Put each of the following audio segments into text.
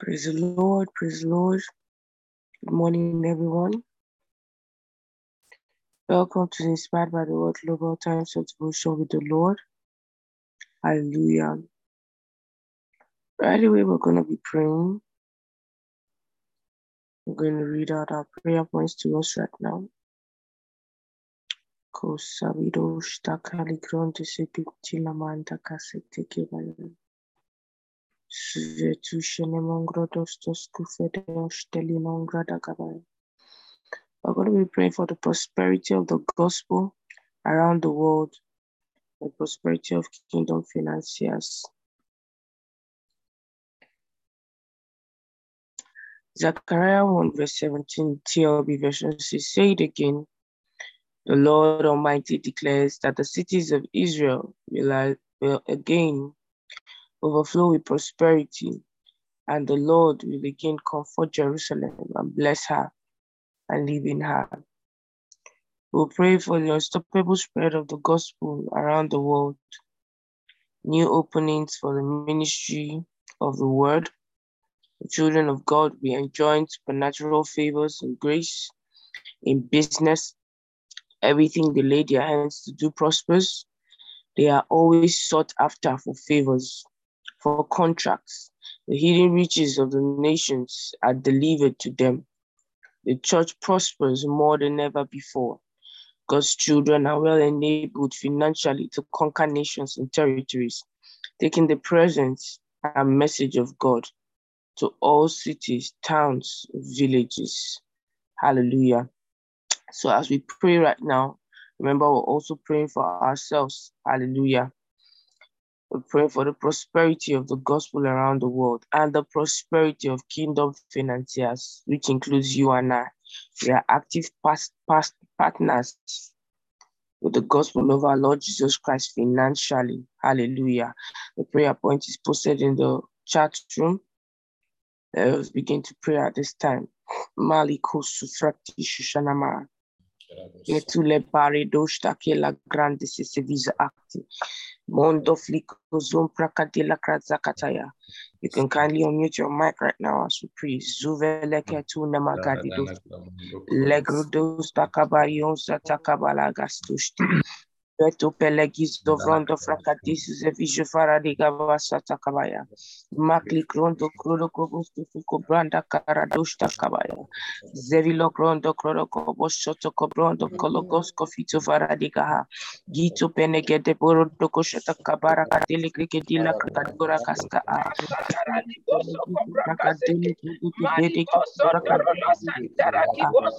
Praise the Lord, praise the Lord. Good morning, everyone. Welcome to the Inspired by the Word Global Times of Devotion with the Lord. Hallelujah. Right away, we're going to be praying. We're going to read out our prayer points to us right now. Kosabido shtakali. We're going to be praying for the prosperity of the gospel around the world, the prosperity of kingdom financiers. Zechariah 1 verse 17 TLB version says, Say it again. The Lord Almighty declares that the cities of Israel will, will again overflow with prosperity, and the Lord will again comfort Jerusalem and bless her and live in her. We'll pray for the unstoppable spread of the gospel around the world, new openings for the ministry of the word. The children of God will enjoy supernatural favors and grace in business. Everything they lay their hands to do prospers. They are always sought after for favors, for contracts. The hidden riches of the nations are delivered to them the church prospers more than ever before. God's children are well enabled financially to conquer nations and territories, taking the presence and message of God to all cities, towns, villages. Hallelujah. So as we pray right now, remember we're also praying for ourselves. Hallelujah. We pray for the prosperity of the gospel around the world and the prosperity of kingdom financiers, which includes you and I. We are active past, past partners with the gospel of our Lord Jesus Christ financially. Hallelujah. The prayer point is posted in the chat room. Let us begin to pray at this time. Maliko sufrakti shushanama. Etule pare doshta ke la grande se se visa acti. Mondo flico zoom prakadila kratzakataya. You can kindly unmute your mic right now as we pray. Zuveleke tu namagadido. Legrudos takabarion satakabala gastushti. Beto Pelegisto Fronto Fracatisus e Vigio Faradi Gavasata Makli Cronto Crodo Cobusto Fuco Branda Caradusta Zevilo Crondo Crodo Cobosotto Cobrondo Cologosco Fito Faradigaha. Gito Penegete Boro Docoshata Cabara Catele Cricketilla Catadora Casca. Caracosa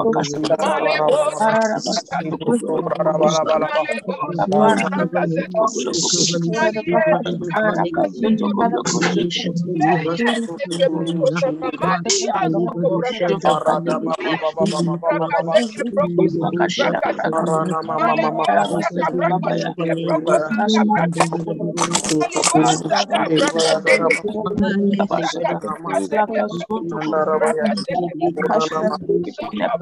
kaska a.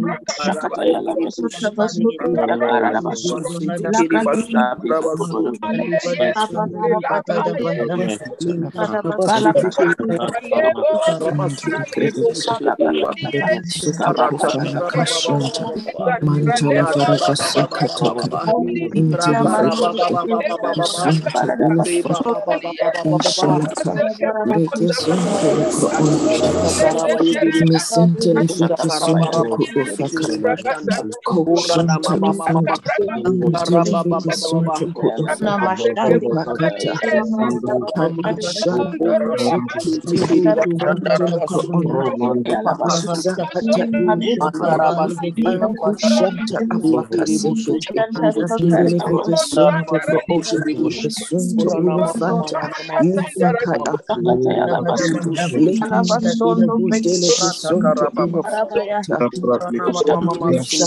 bede kisora kadora Mantala Farakasa Kataka Shalaka Rekesunto Mesentele Fikisunto Kuufaka Koshanta Lifanta Antele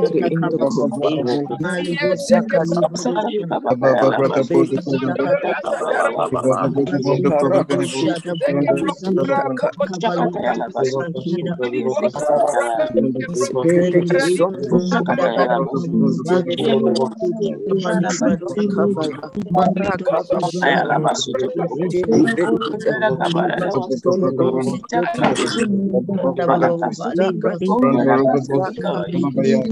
Kuufakata Padisha Shanta Afaka Sikiti Indele Fikisunto Kuufakata Ulufanta Nifakada Zunto ulo kofo sakata sakata gavura shala mentele in the kofo malibu sakata Spirit is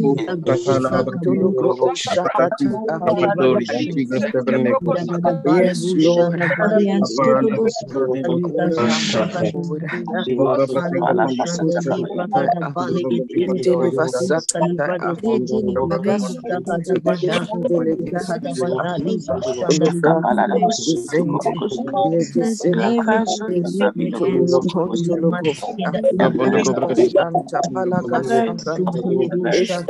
Yes,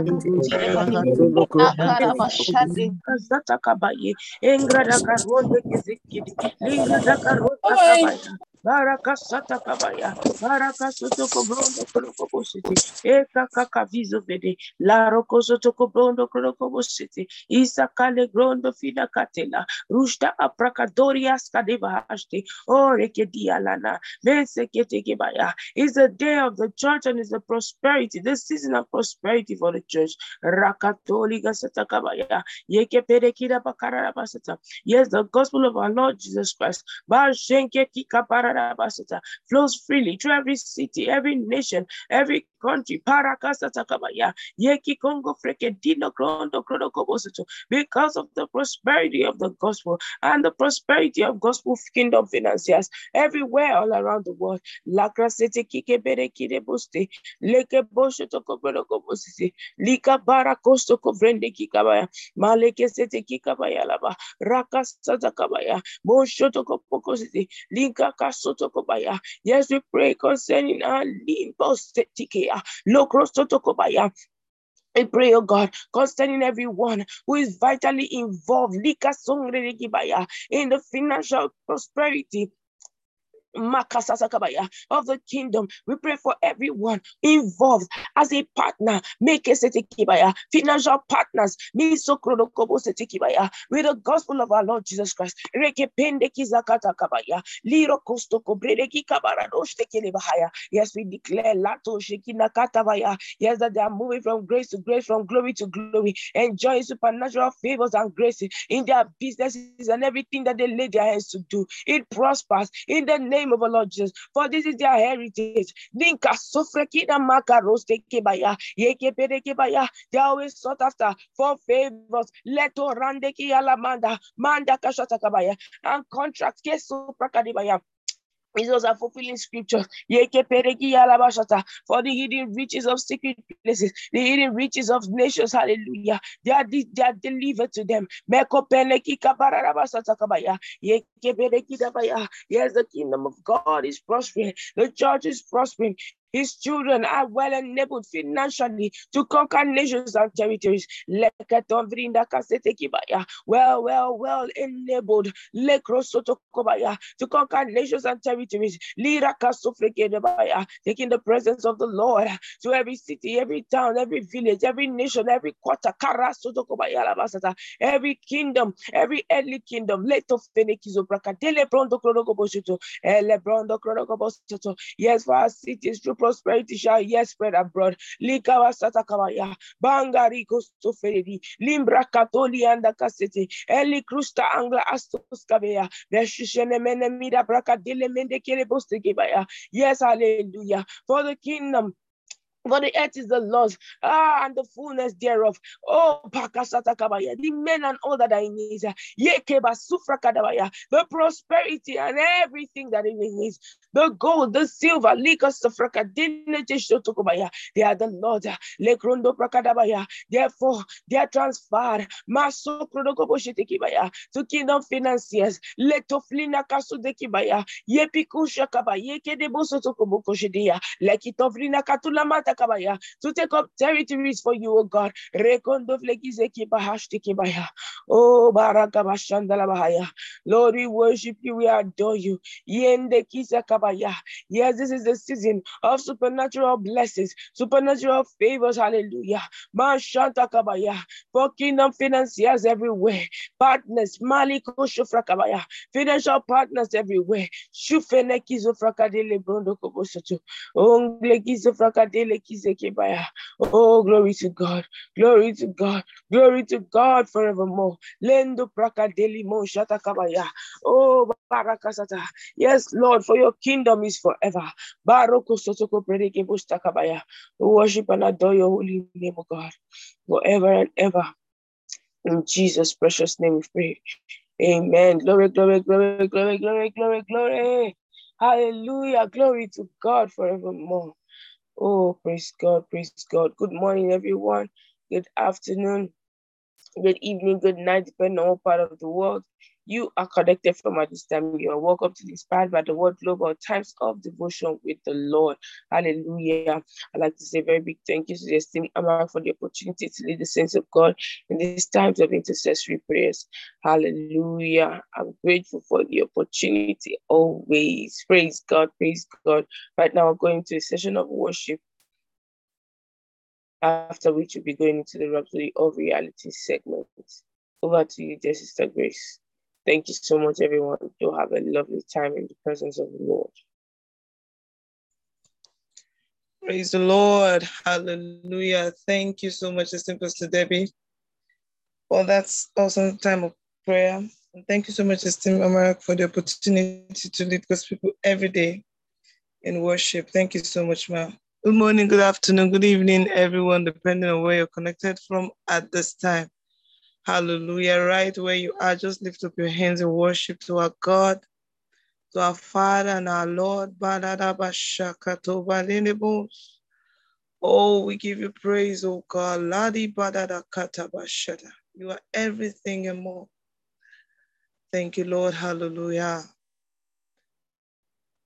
Engrada Caronda, Lingrada Caronda, Barakasata kabaya. Barakasoto kobrondo krokobo city. Eka kaka vizo vede. La kobrondo krokobo city. Isa grondo fida katela. Rushta aprakadoria skadeva hashte. Oh rekedia lana. Mesekete kebaya. It's the day of the church and it's the prosperity. This season of prosperity for the church. Rakatoli gasata kabaya. Yeke perekida basata. Yes, the gospel of our Lord Jesus Christ flows freely through every city, every nation, every country. Parakasatakabaya, Yekikongo Freke Dinokrondo Cronocobosito, because of the prosperity of the gospel and the prosperity of gospel kingdom financiers everywhere all around the world. Lakra sete kike bere kide boste, leke bosho toko bero kobosisi, lika bara kosto kovrende kikabaya, maleke sete kikabaya laba, raka sata kabaya, bosho toko pokosisi, lika kasoto kobaya, Yes, we pray concerning our limbo lokrostotokobaya. I pray, oh God, concerning everyone who is vitally involved in the financial prosperity of the kingdom. We pray for everyone involved as a partner. Make a financial partners. With the gospel of our Lord Jesus Christ. Yes, we declare Yes, that they are moving from grace to grace, from glory to glory, enjoying supernatural favors and grace in their businesses and everything that they lay their hands to do. It prospers in the name name of our Lord Jesus. For this is their heritage. Linka sofrekina makaroste kebaya. Yeke. They always sought after for favors. Leto randeki alamanda. Manda kashata kabaya. And contracts. Keso prakadibaya. Jesus are fulfilling scriptures. For the hidden riches of secret places, the hidden riches of nations, hallelujah. They are, they are delivered to them. Yes, the kingdom of God is prospering. The church is prospering. His children are well enabled financially to conquer nations and territories. Well, well, well enabled to conquer nations and territories. Taking the presence of the Lord to every city, every town, every village, every nation, every quarter. Every kingdom, every earthly kingdom. Yes, for our cities, through prosperity shall yes spread abroad. Likawa satakawaya, bangari kostoferedi, limbra katoli anda kasete, eli krusta angla astos kabea, beshishene mene mida braka dile mende kere boste Yes, hallelujah. For the kingdom for the earth is the Lord's, ah, and the fullness thereof. Oh, Pakasatakabaya, the men and all that I need. Yekeba Sufrakadabaya, the prosperity and everything that it needs. The gold, the silver, lika Likas Sufrakadinetishotokobaya. They are the Lord. Lekrondo Prakadabaya. Therefore, they are transferred. Maso Krodokoboshitikibaya to kingdom financiers. Letoflina Kasudekibaya. Yepikusha Kabaya. Yekedebosotokobokoshidia. Lekitovlina Katulamata to take up territories for you, O God. Oh, Baraka Bashandalabaya. Lord, we worship you, we adore you. Yes, this is the season of supernatural blessings, supernatural favors. Hallelujah. For kingdom financiers everywhere, partners, Maliko Shufrakabaya, financial partners everywhere. Shufenekizo Frakadele Brondo Kobosoto, Onglekizo Frakadele Oh, glory to God. Glory to God. Glory to God forevermore. Lendo prakadeli mo shatakabaya. Oh, barakasata. Yes, Lord, for your kingdom is forever. Baroko sotoko predike. We worship and adore your holy name, O God, forever and ever. In Jesus' precious name we pray. Amen. Glory, glory, glory, glory, glory, glory, glory. Hallelujah. Glory to God forevermore. Oh, praise God, praise God. Good morning, everyone. Good afternoon. good evening, good night, depending on what part of the world you are connected from at this time. You are welcome to this part by the Word Global Times of Devotion with the Lord. Hallelujah. I'd like to say very big thank you to the esteemed Amara for the opportunity to lead the saints of God in these times of intercessory prayers. Hallelujah. I'm grateful for the opportunity always. Praise God, praise God. Right now, we're going to a session of worship after which we'll be going into the Rhapsody of Reality segment. Over to you, dear Sister Grace. Thank you so much, everyone. You'll have a lovely time in the presence of the Lord. Praise the Lord. Hallelujah. Thank you so much, Sister Pastor Debbie. Well, that's awesome time of prayer. And thank you so much, Esteem Amarak, for the opportunity to lead God's people every day in worship. Thank you so much, Ma. Good morning, good afternoon, good evening, everyone, depending on where you're connected from at this time. Hallelujah. Right where you are, just lift up your hands and worship to our God, to our Father and our Lord. Oh, we give you praise, oh God. You are everything and more. Thank you, Lord. Hallelujah.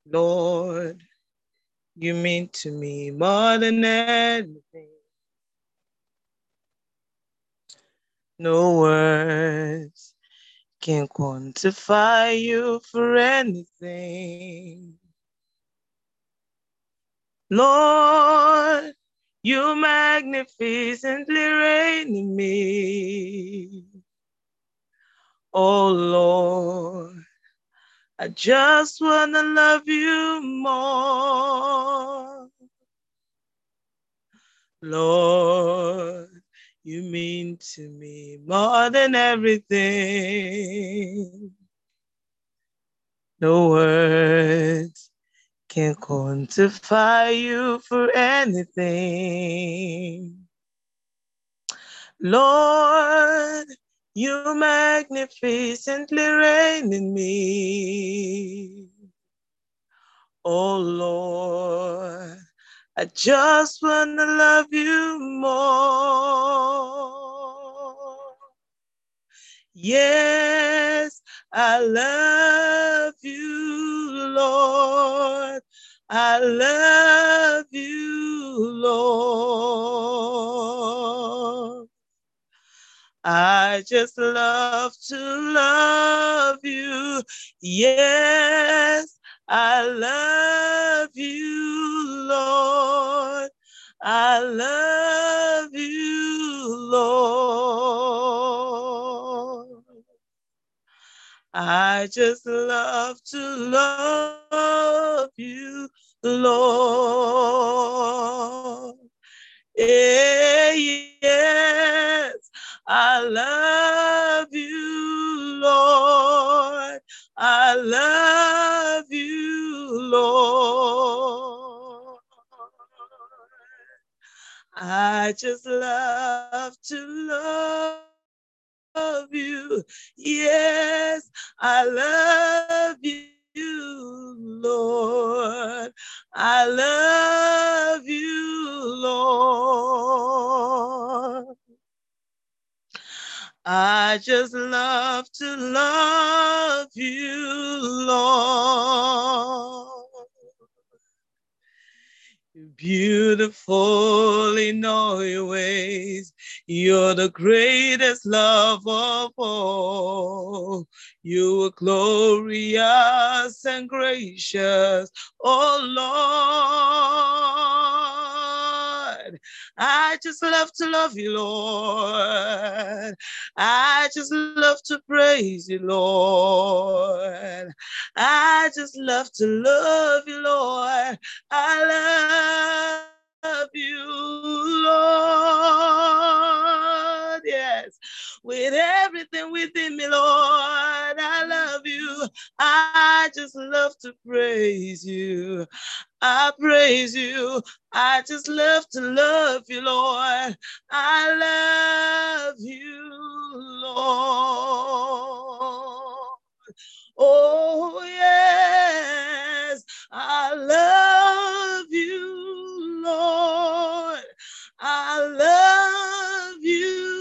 Lord, you mean to me more than anything. No words can quantify you for anything. Lord, you magnificently reign in me. Oh Lord, I just want to love you more. Lord, you mean to me more than everything. No words can quantify you for anything. Lord, you magnificently reign in me. Oh Lord, I just want to love you more. Yes, I love you, Lord. I love you, Lord. I just love to love you. Yes, I love you, Lord. I love you, Lord. I just love to love you, Lord. Eh, yes, I love you, Lord. I love you, Lord. I just love to love you. Yes, I love you, Lord. I love you, Lord. I just love to love you, Lord. Beautiful in all your ways, you're the greatest love of all. You are glorious and gracious, oh Lord. I just love to love you, Lord. I just love to praise you, Lord. I just love to love you, Lord. I love you, Lord. With everything within me, Lord, I love you. I just love to praise you. I praise you. I just love to love you, Lord. I love you, Lord. Oh, yes, I love you, Lord. I love you,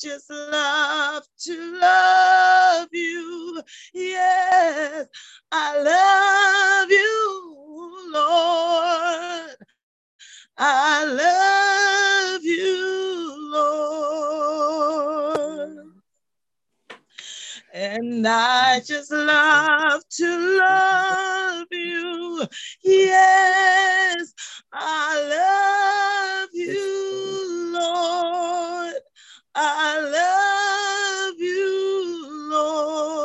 just love to love you. Yes, I love you, Lord. I love you, Lord. And I just love to love you. Yes, I love you, Lord. I love you, Lord.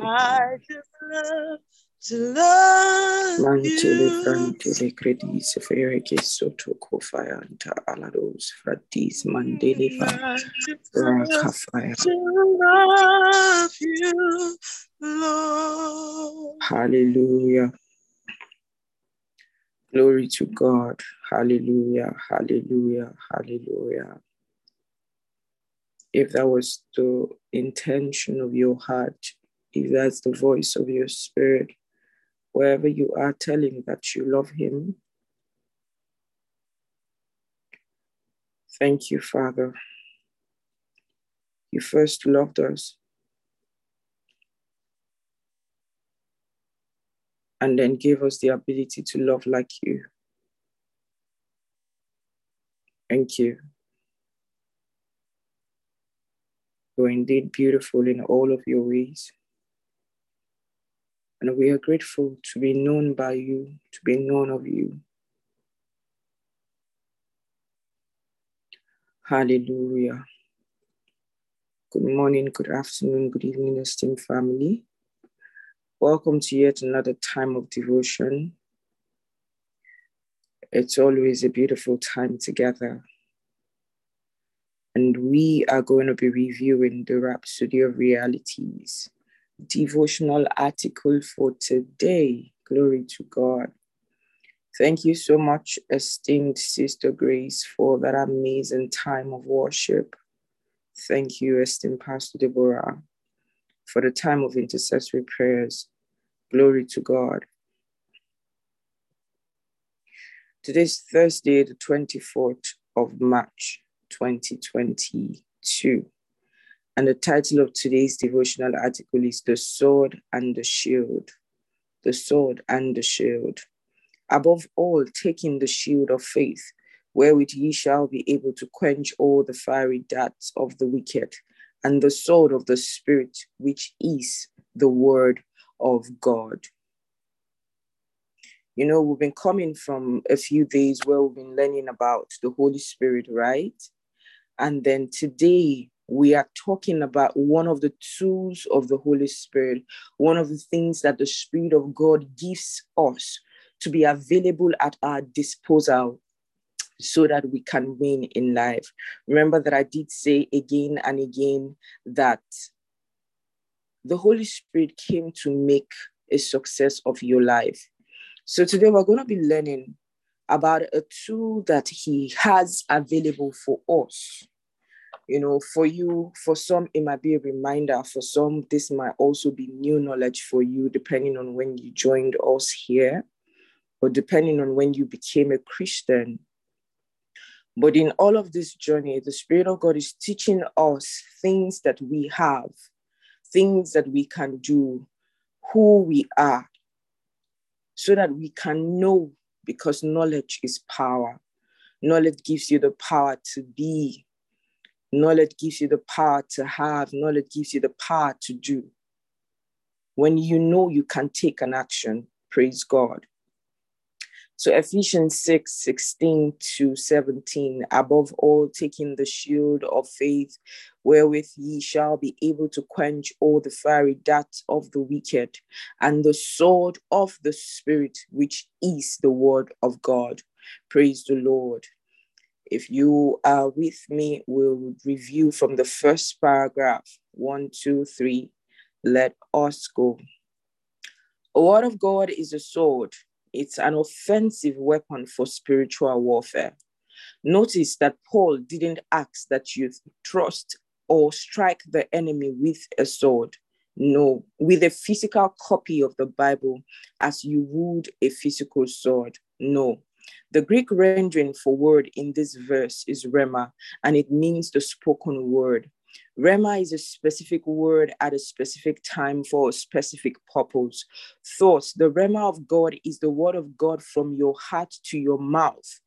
I just love to love you. frantele credis fere che sotto cofaianta alados fratis mandele fa I just love rakafaya. to love you, Lord. Hallelujah. Glory to God. Hallelujah. Hallelujah. Hallelujah. If that was the intention of your heart, if that's the voice of your spirit, wherever you are telling that you love Him, thank you, Father. You first loved us and then gave us the ability to love like you. Thank you. You are indeed beautiful in all of your ways. And we are grateful to be known by you, to be known of you. Hallelujah. Good morning, good afternoon, good evening, esteemed family. Welcome to yet another time of devotion. It's always a beautiful time together. And we are going to be reviewing the Rhapsody of Realities devotional article for today. Glory to God. Thank you so much, esteemed Sister Grace, for that amazing time of worship. Thank you, esteemed Pastor Deborah, for the time of intercessory prayers. Glory to God. Today's Thursday, the 24th of March, 2022. And the title of today's devotional article is The Sword and the Shield. The Sword and the Shield. Above all, taking the shield of faith, wherewith ye shall be able to quench all the fiery darts of the wicked, and the sword of the Spirit, which is the word of God. You know, we've been coming from a few days where we've been learning about the Holy Spirit, right? And then today, we are talking about one of the tools of the Holy Spirit, one of the things that the Spirit of God gives us to be available at our disposal so that we can win in life. Remember that I did say again and again that the Holy Spirit came to make a success of your life. So today we're going to be learning about a tool that He has available for us. You know for you for some it might be a reminder. For some this might also be new knowledge for you depending on when you joined us here or depending on when you became a christian. But in all of this journey the spirit of god is teaching us things that we have things that we can do who we are so that we can know because knowledge is power knowledge gives you the power to be Knowledge gives you the power to have, knowledge gives you the power to do. When you know you can take an action, praise God. So Ephesians 6, 16 to 17, above all, taking the shield of faith, wherewith ye shall be able to quench all the fiery darts of the wicked, and the sword of the Spirit, which is the word of God. Praise the Lord. If you are with me, we'll review from the first paragraph one, two, three. Let us go. A word of God is a sword, it's an offensive weapon for spiritual warfare. Notice that Paul didn't ask that you trust or strike the enemy with a sword. No, with a physical copy of the Bible as you would a physical sword. No, The Greek rendering for word in this verse is rhema, and it means the spoken word. Rhema is a specific word at a specific time for a specific purpose. Thoughts, the Rhema of God is the word of God from your heart to your mouth.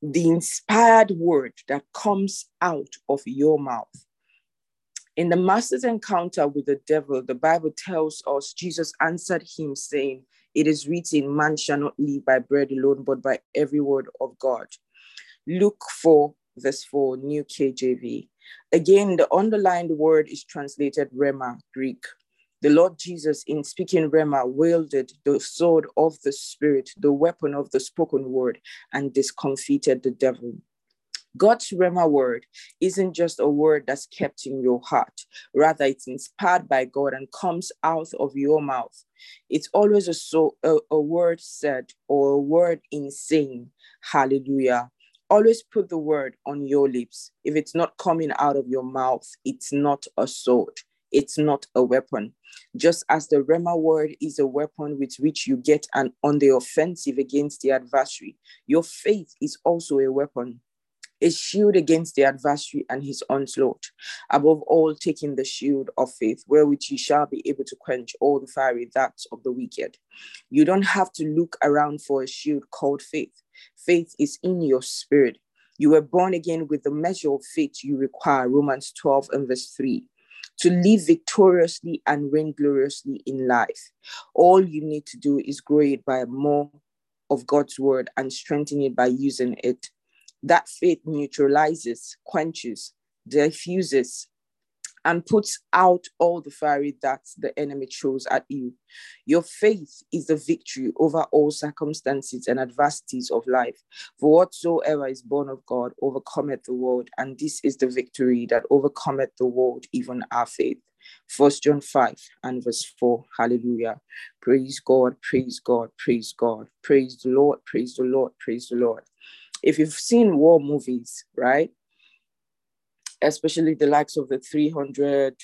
The inspired word that comes out of your mouth. In the master's encounter with the devil, the Bible tells us Jesus answered him, saying, It is written, Man shall not live by bread alone, but by every word of God. Luke 4, verse 4, New KJV. Again, the underlined word is translated Rhema, Greek. The Lord Jesus, in speaking Rhema, wielded the sword of the Spirit, the weapon of the spoken word, and discomfited the devil. God's Rhema word isn't just a word that's kept in your heart. Rather, it's inspired by God and comes out of your mouth. It's always a, so, a, a word said or a word in saying, Hallelujah. Always put the word on your lips. If it's not coming out of your mouth, it's not a sword. It's not a weapon. Just as the Rhema word is a weapon with which you get an on the offensive against the adversary, your faith is also a weapon a shield against the adversary and his onslaught. Above all, taking the shield of faith, wherewith you shall be able to quench all the fiery darts of the wicked. You don't have to look around for a shield called faith. Faith is in your spirit. You were born again with the measure of faith you require, Romans 12 and verse 3 to live victoriously and reign gloriously in life. All you need to do is grow it by more of God's word and strengthen it by using it that faith neutralizes, quenches, diffuses, and puts out all the fiery darts the enemy throws at you. Your faith is the victory over all circumstances and adversities of life. For whatsoever is born of God overcometh the world, and this is the victory that overcometh the world, even our faith. First John 5 and verse 4. Hallelujah. Praise God, praise God, praise God. Praise the Lord, praise the Lord, praise the Lord if you've seen war movies, right? Especially the likes of the 300,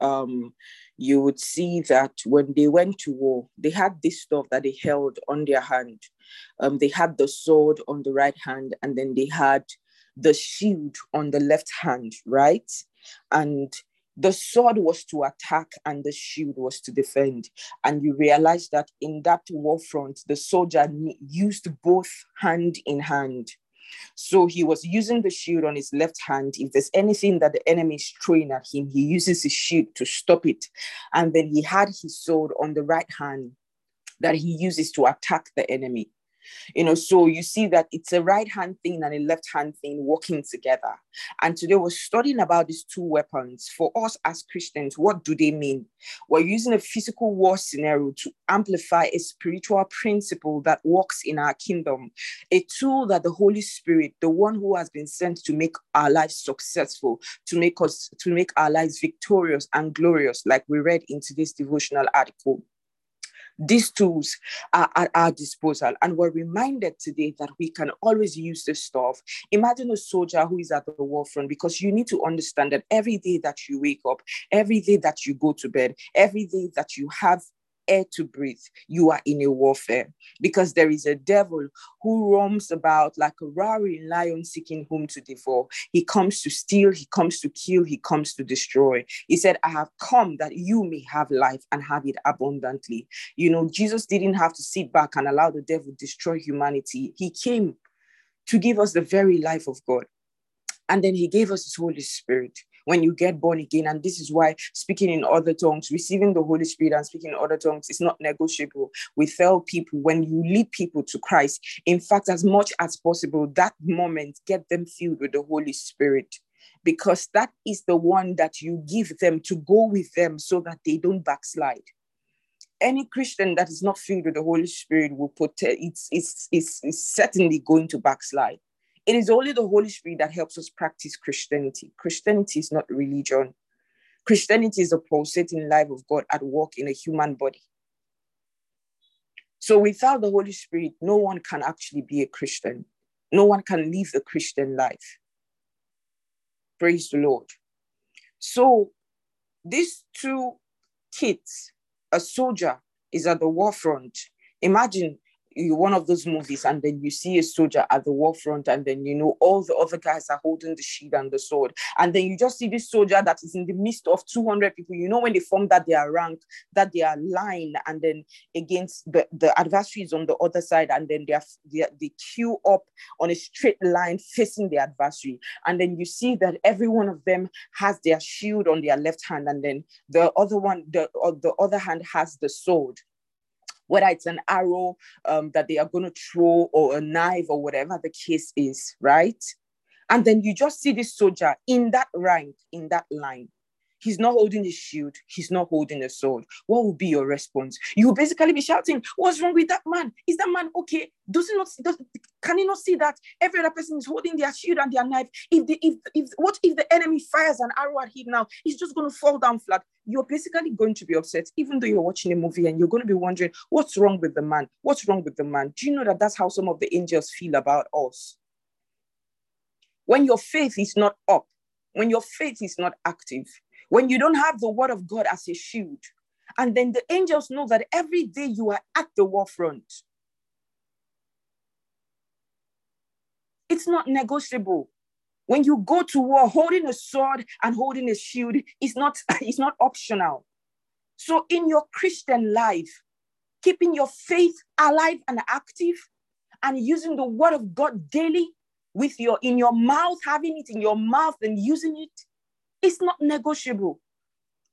um, you would see that when they went to war, they had this stuff that they held on their hand. Um, they had the sword on the right hand, and then they had the shield on the left hand, right? And the sword was to attack and the shield was to defend. And you realize that in that war front, the soldier used both hand in hand. So he was using the shield on his left hand. If there's anything that the enemy is throwing at him, he uses his shield to stop it. And then he had his sword on the right hand that he uses to attack the enemy. You know, so you see that it's a right hand thing and a left hand thing working together. And today we're studying about these two weapons. For us as Christians, what do they mean? We're using a physical war scenario to amplify a spiritual principle that works in our kingdom, a tool that the Holy Spirit, the one who has been sent to make our lives successful, to make us to make our lives victorious and glorious, like we read in today's devotional article these tools are at our disposal. And we're reminded today that we can always use this stuff. Imagine a soldier who is at the war front because you need to understand that every day that you wake up, every day that you go to bed, every day that you have air to breathe, you are in a warfare because there is a devil who roams about like a roaring lion seeking whom to devour. He comes to steal, he comes to kill, he comes to destroy. He said, I have come that you may have life and have it abundantly. You know, Jesus didn't have to sit back and allow the devil destroy humanity. He came to give us the very life of God. And then he gave us his Holy Spirit when you get born again. And this is why speaking in other tongues, receiving the Holy Spirit and speaking in other tongues is not negotiable. We tell people when you lead people to Christ, in fact, as much as possible, that moment, get them filled with the Holy Spirit because that is the one that you give them to go with them so that they don't backslide any Christian that is not filled with the Holy Spirit will put it's, it's, it's, it's certainly going to backslide. It is only the Holy Spirit that helps us practice Christianity. Christianity is not religion. Christianity is the pulsating life of God at work in a human body. So without the Holy Spirit, no one can actually be a Christian. No one can live the Christian life. Praise the Lord. So these two kids, a soldier is at the war front. Imagine one of those movies and then you see a soldier at the war front and then you know all the other guys are holding the shield and the sword. And then you just see this soldier that is in the midst of 200 people. You know when they form that they are ranked that they are line and then against the, the adversaries on the other side and then they, are, they, they queue up on a straight line facing the adversary. And then you see that every one of them has their shield on their left hand and then the other one the, uh, the other hand has the sword whether it's an arrow um, that they are going to throw or a knife or whatever the case is, right? And then you just see this soldier in that rank, in that line. He's not holding a shield. He's not holding a sword. What will be your response? You will basically be shouting, "What's wrong with that man? Is that man okay? Does he not? Does, can he not see that every other person is holding their shield and their knife? If the if if what if the enemy fires an arrow at him now? He's just going to fall down flat. You're basically going to be upset, even though you're watching a movie and you're going to be wondering, "What's wrong with the man? What's wrong with the man?" Do you know that that's how some of the angels feel about us? When your faith is not up, when your faith is not active, when you don't have the word of God as a shield, and then the angels know that every day you are at the war front. It's not negotiable. When you go to war, holding a sword and holding a shield is not, is not optional. So in your Christian life, keeping your faith alive and active and using the word of God daily with your in your mouth, having it in your mouth and using it it's not negotiable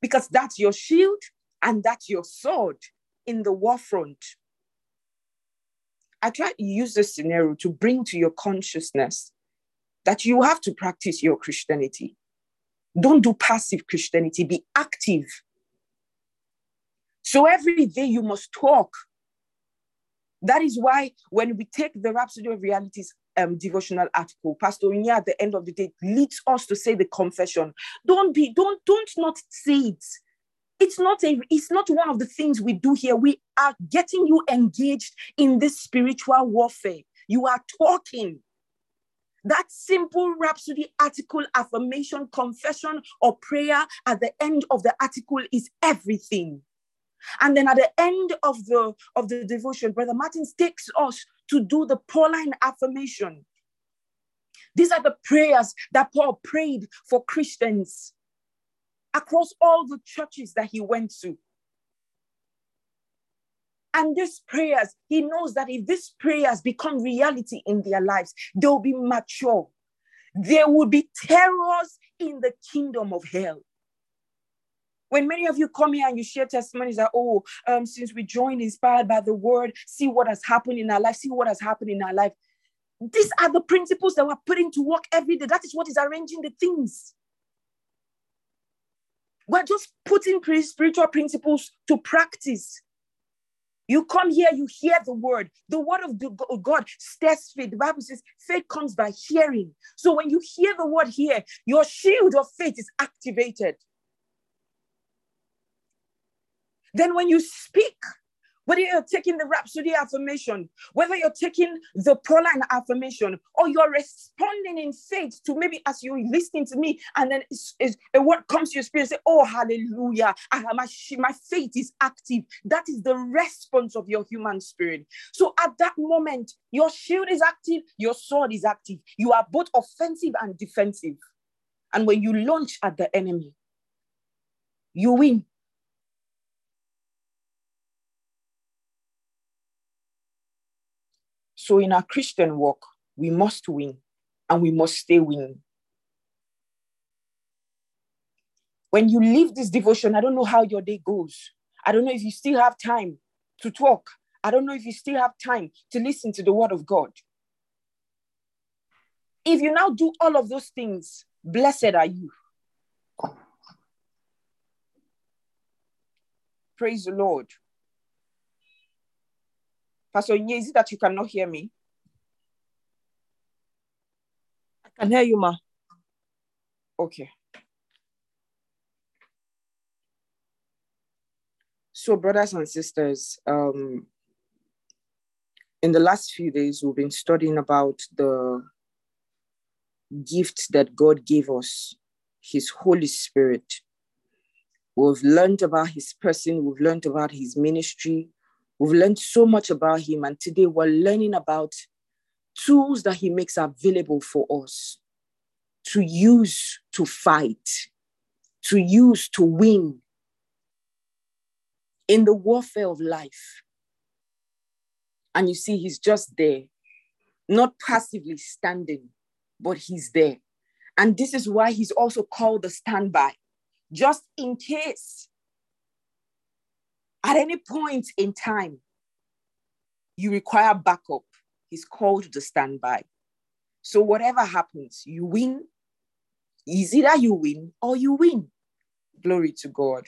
because that's your shield and that's your sword in the war front. I try to use this scenario to bring to your consciousness that you have to practice your Christianity. Don't do passive Christianity, be active. So every day you must talk. That is why when we take the Rhapsody of Realities um, devotional article, Pastor Inya at the end of the day leads us to say the confession. Don't be, don't, don't not say it. It's not a, it's not one of the things we do here. We are getting you engaged in this spiritual warfare. You are talking. That simple rhapsody article, affirmation, confession, or prayer at the end of the article is everything. And then at the end of the of the devotion, Brother Martins takes us to do the Pauline affirmation. These are the prayers that Paul prayed for Christians across all the churches that he went to. And these prayers, he knows that if these prayers become reality in their lives, they'll be mature. There will be terrors in the kingdom of hell. When many of you come here and you share testimonies that, oh, um, since we joined inspired by the word, see what has happened in our life, see what has happened in our life. These are the principles that we're putting to work every day. That is what is arranging the things. We're just putting spiritual principles to practice. You come here, you hear the word. The word of God stirs faith. The Bible says faith comes by hearing. So when you hear the word here, your shield of faith is activated. Then when you speak, whether you're taking the Rhapsody affirmation, whether you're taking the Pauline affirmation, or you're responding in faith to maybe as you're listening to me, and then it's, it's, a word comes to your spirit, say, Oh, hallelujah, I, my, my faith is active. That is the response of your human spirit. So at that moment, your shield is active, your sword is active. You are both offensive and defensive. And when you launch at the enemy, you win So in our Christian walk, we must win and we must stay winning. When you leave this devotion, I don't know how your day goes. I don't know if you still have time to talk. I don't know if you still have time to listen to the word of God. If you now do all of those things, blessed are you. Praise the Lord. Pastor Nye, is it that you cannot hear me? I can hear you, ma. Okay. So, brothers and sisters, um, in the last few days, we've been studying about the gift that God gave us, His Holy Spirit. We've learned about His person, we've learned about His ministry, We've learned so much about him, and today we're learning about tools that he makes available for us to use to fight, to use to win in the warfare of life. And you see, he's just there, not passively standing, but he's there. And this is why he's also called the standby, just in case at any point in time you require backup, he's called the standby. So whatever happens, you win. Is either you win or you win. Glory to God.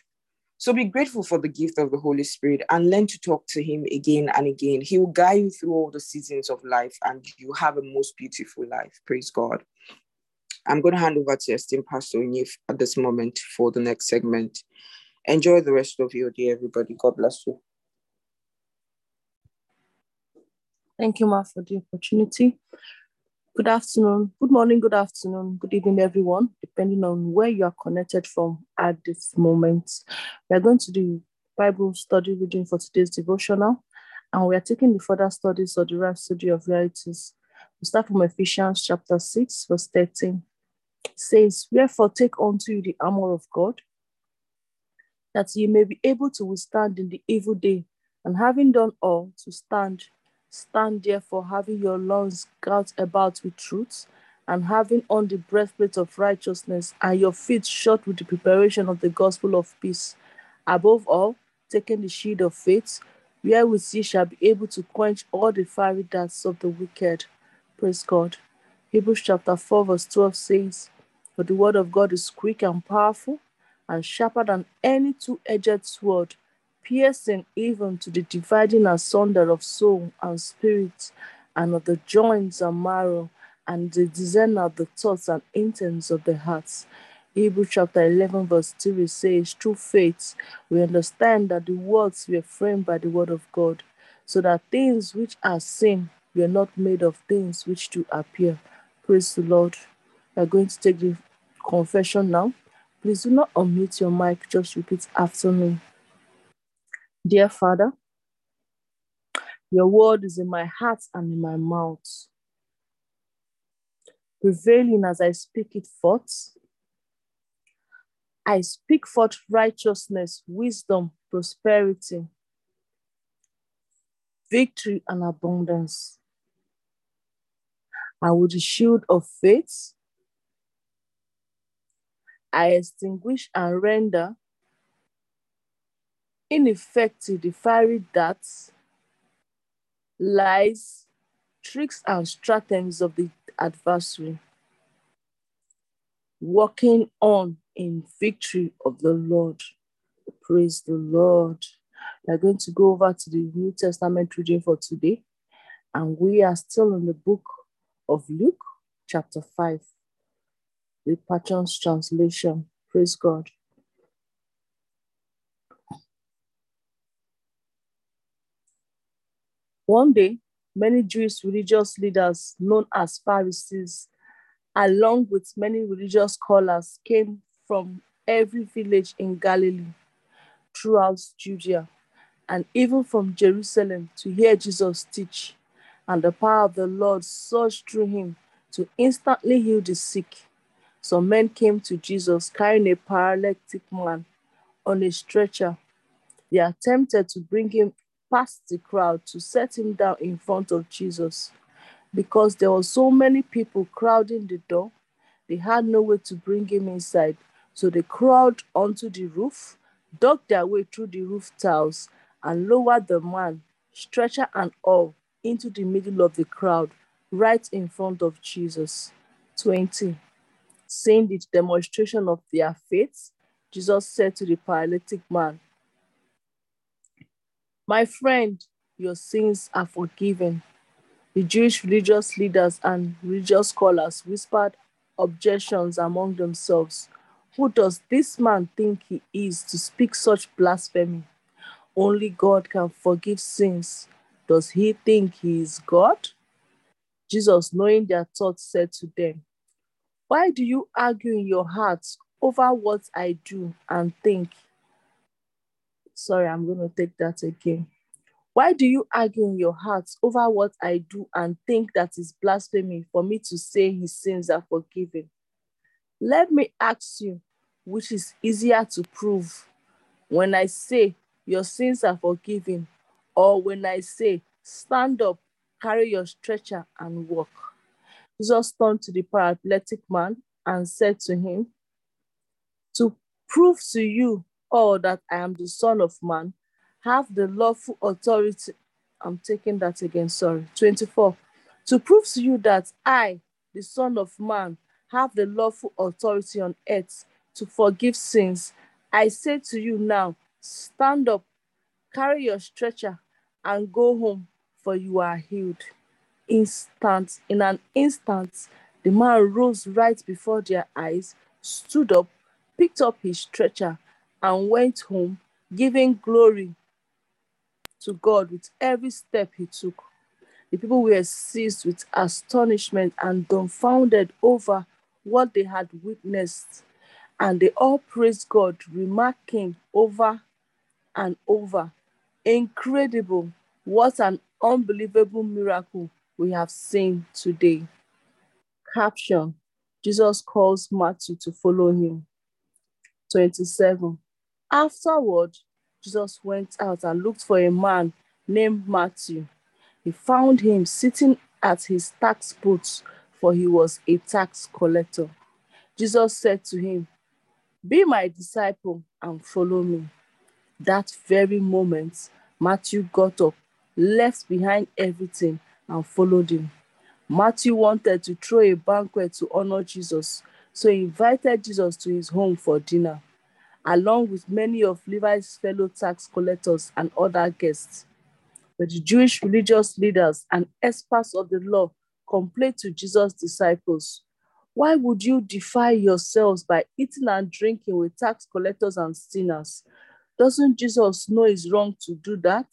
So be grateful for the gift of the Holy Spirit and learn to talk to Him again and again. He will guide you through all the seasons of life and you have a most beautiful life. Praise God. I'm going to hand over to esteemed Pastor Nif at this moment for the next segment. Enjoy the rest of your day, everybody. God bless you. Thank you, Ma, for the opportunity. Good afternoon, good morning, good afternoon, good evening, everyone, depending on where you are connected from at this moment. We are going to do Bible study reading for today's devotional, and we are taking the further studies of the Rhapsody of Realities. We start from Ephesians chapter 6, verse 13. It says, Wherefore take unto you the armor of God, that ye may be able to withstand in the evil day, and having done all, to stand. Stand therefore, having your loins girt about with truth, and having on the breastplate of righteousness, and your feet shod with the preparation of the gospel of peace. Above all, taking the shield of faith, wherewith ye shall be able to quench all the fiery darts of the wicked. Praise God. Hebrews chapter 4, verse 12 says, For the word of God is quick and powerful, and sharper than any two edged sword piercing even to the dividing asunder of soul and spirit, and of the joints and marrow, and the discerner of the thoughts and intents of the hearts. Hebrews chapter 11, verse 3 says, Through faith, we understand that the worlds were framed by the word of God, so that things which are seen were not made of things which do appear. Praise the Lord. We are going to take the confession now. Please do not unmute your mic, just repeat after me. Dear Father, your word is in my heart and in my mouth, prevailing as I speak it forth. I speak forth righteousness, wisdom, prosperity, victory, and abundance. And with the shield of faith, I extinguish and render ineffective the fiery darts, lies, tricks, and stratagems of the adversary, walking on in victory of the Lord. Praise the Lord. We're going to go over to the New Testament reading for today, and we are still in the book of Luke, chapter 5, the Passion's translation. Praise God. One day, many Jewish religious leaders, known as Pharisees, along with many religious scholars, came from every village in Galilee, throughout Judea, and even from Jerusalem to hear Jesus teach. And the power of the Lord surged through him to instantly heal the sick. Some men came to Jesus carrying a paralytic man on a stretcher. They attempted to bring him past the crowd to set him down in front of Jesus. Because there were so many people crowding the door, they had no way to bring him inside. So they crawled onto the roof, dug their way through the roof tiles, and lowered the man, stretcher and all, into the middle of the crowd, right in front of Jesus. 20. Seeing the demonstration of their faith, Jesus said to the paralytic man, my friend, your sins are forgiven. The Jewish religious leaders and religious scholars whispered objections among themselves. Who does this man think he is to speak such blasphemy? Only God can forgive sins. Does he think he is God? Jesus, knowing their thoughts, said to them, Why do you argue in your hearts over what I do and think? Sorry, I'm going to take that again. Why do you argue in your hearts over what I do and think that is blasphemy for me to say his sins are forgiven? Let me ask you, which is easier to prove, when I say your sins are forgiven, or when I say stand up, carry your stretcher, and walk? Jesus turned to the paralytic man and said to him, To prove to you all that I am the Son of Man, have the lawful authority. I'm taking that again, sorry. 24. To prove to you that I, the Son of Man, have the lawful authority on earth to forgive sins, I say to you now, stand up, carry your stretcher, and go home, for you are healed. Instant, in an instant, the man rose right before their eyes, stood up, picked up his stretcher, and went home, giving glory to God with every step he took. The people were seized with astonishment and dumbfounded over what they had witnessed, and they all praised God, remarking over and over, Incredible! What an unbelievable miracle we have seen today. Caption Jesus calls Matthew to follow him. 27. Afterward, Jesus went out and looked for a man named Matthew. He found him sitting at his tax booth, for he was a tax collector. Jesus said to him, Be my disciple and follow me. That very moment, Matthew got up, left behind everything, and followed him. Matthew wanted to throw a banquet to honor Jesus, so he invited Jesus to his home for dinner along with many of Levi's fellow tax collectors and other guests. But the Jewish religious leaders and experts of the law complained to Jesus' disciples, Why would you defile yourselves by eating and drinking with tax collectors and sinners? Doesn't Jesus know it's wrong to do that?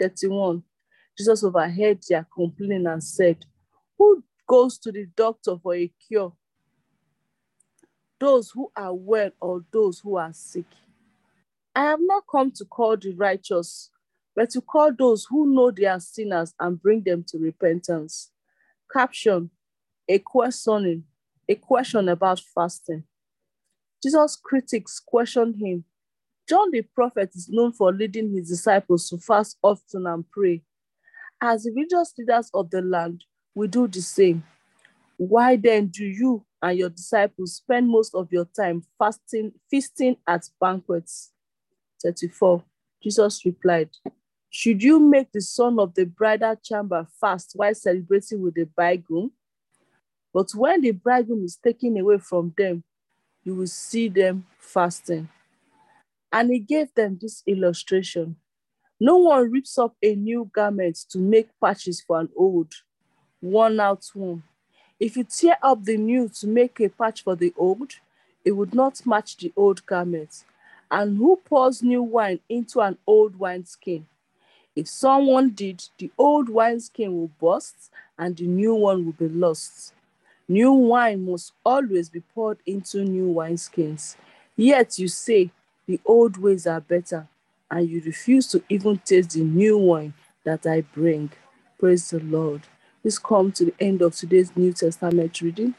31. Jesus overheard their complaining and said, Who goes to the doctor for a cure those who are well or those who are sick. I have not come to call the righteous, but to call those who know they are sinners and bring them to repentance. Caption A questioning, a question about fasting. Jesus' critics questioned him. John the prophet is known for leading his disciples to fast often and pray. As religious leaders of the land, we do the same. Why then do you and your disciples spend most of your time fasting, feasting at banquets? 34. Jesus replied, Should you make the son of the bridal chamber fast while celebrating with the bridegroom? But when the bridegroom is taken away from them, you will see them fasting. And he gave them this illustration No one rips up a new garment to make patches for an old, worn out one. If you tear up the new to make a patch for the old, it would not match the old garment. And who pours new wine into an old wineskin? If someone did, the old wineskin will burst and the new one will be lost. New wine must always be poured into new wineskins. Yet you say, the old ways are better, and you refuse to even taste the new wine that I bring. Praise the Lord. Please come to the end of today's New Testament reading.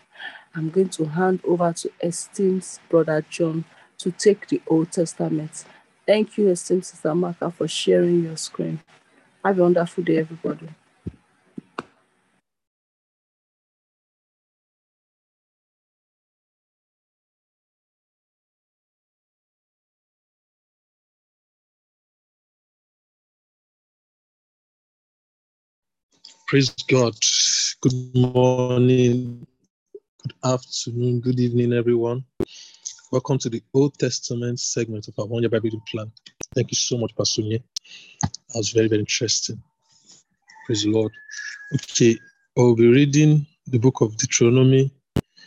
I'm going to hand over to esteemed brother John to take the Old Testament. Thank you, esteemed Sister Maka, for sharing your screen. Have a wonderful day, everybody. Praise God. Good morning, good afternoon, good evening, everyone. Welcome to the Old Testament segment of our one year Bible reading plan. Thank you so much, Pastor Nye. That was very, very interesting. Praise the Lord. Okay, I'll be reading the book of Deuteronomy,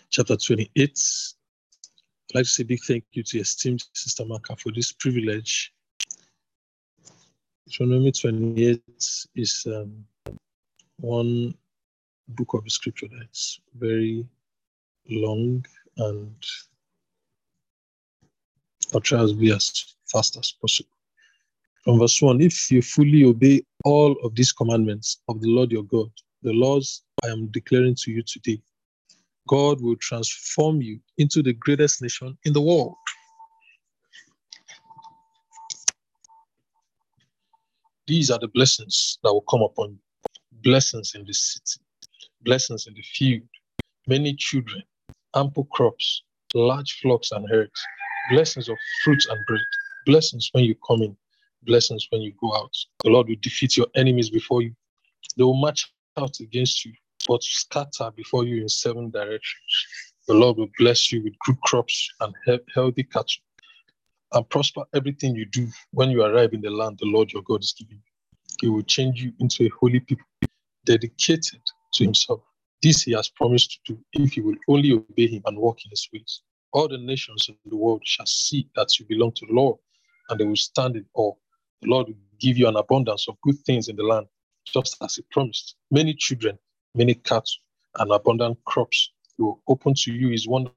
chapter 28. I'd like to say a big thank you to esteemed Sister Maka for this privilege. Deuteronomy 28 is um, one book of scripture that's very long and I'll try to be as fast as possible. From verse 1 If you fully obey all of these commandments of the Lord your God, the laws I am declaring to you today, God will transform you into the greatest nation in the world. These are the blessings that will come upon you blessings in the city, blessings in the field, many children, ample crops, large flocks and herds, blessings of fruits and bread, blessings when you come in, blessings when you go out. The Lord will defeat your enemies before you. They will march out against you, but scatter before you in seven directions. The Lord will bless you with good crops and healthy cattle, and prosper everything you do when you arrive in the land the Lord your God is giving you. He will change you into a holy people, dedicated to Himself. This He has promised to do if you will only obey Him and walk in His ways. All the nations in the world shall see that you belong to the Lord, and they will stand in awe. The Lord will give you an abundance of good things in the land, just as He promised. Many children, many cattle, and abundant crops will open to you His wonderful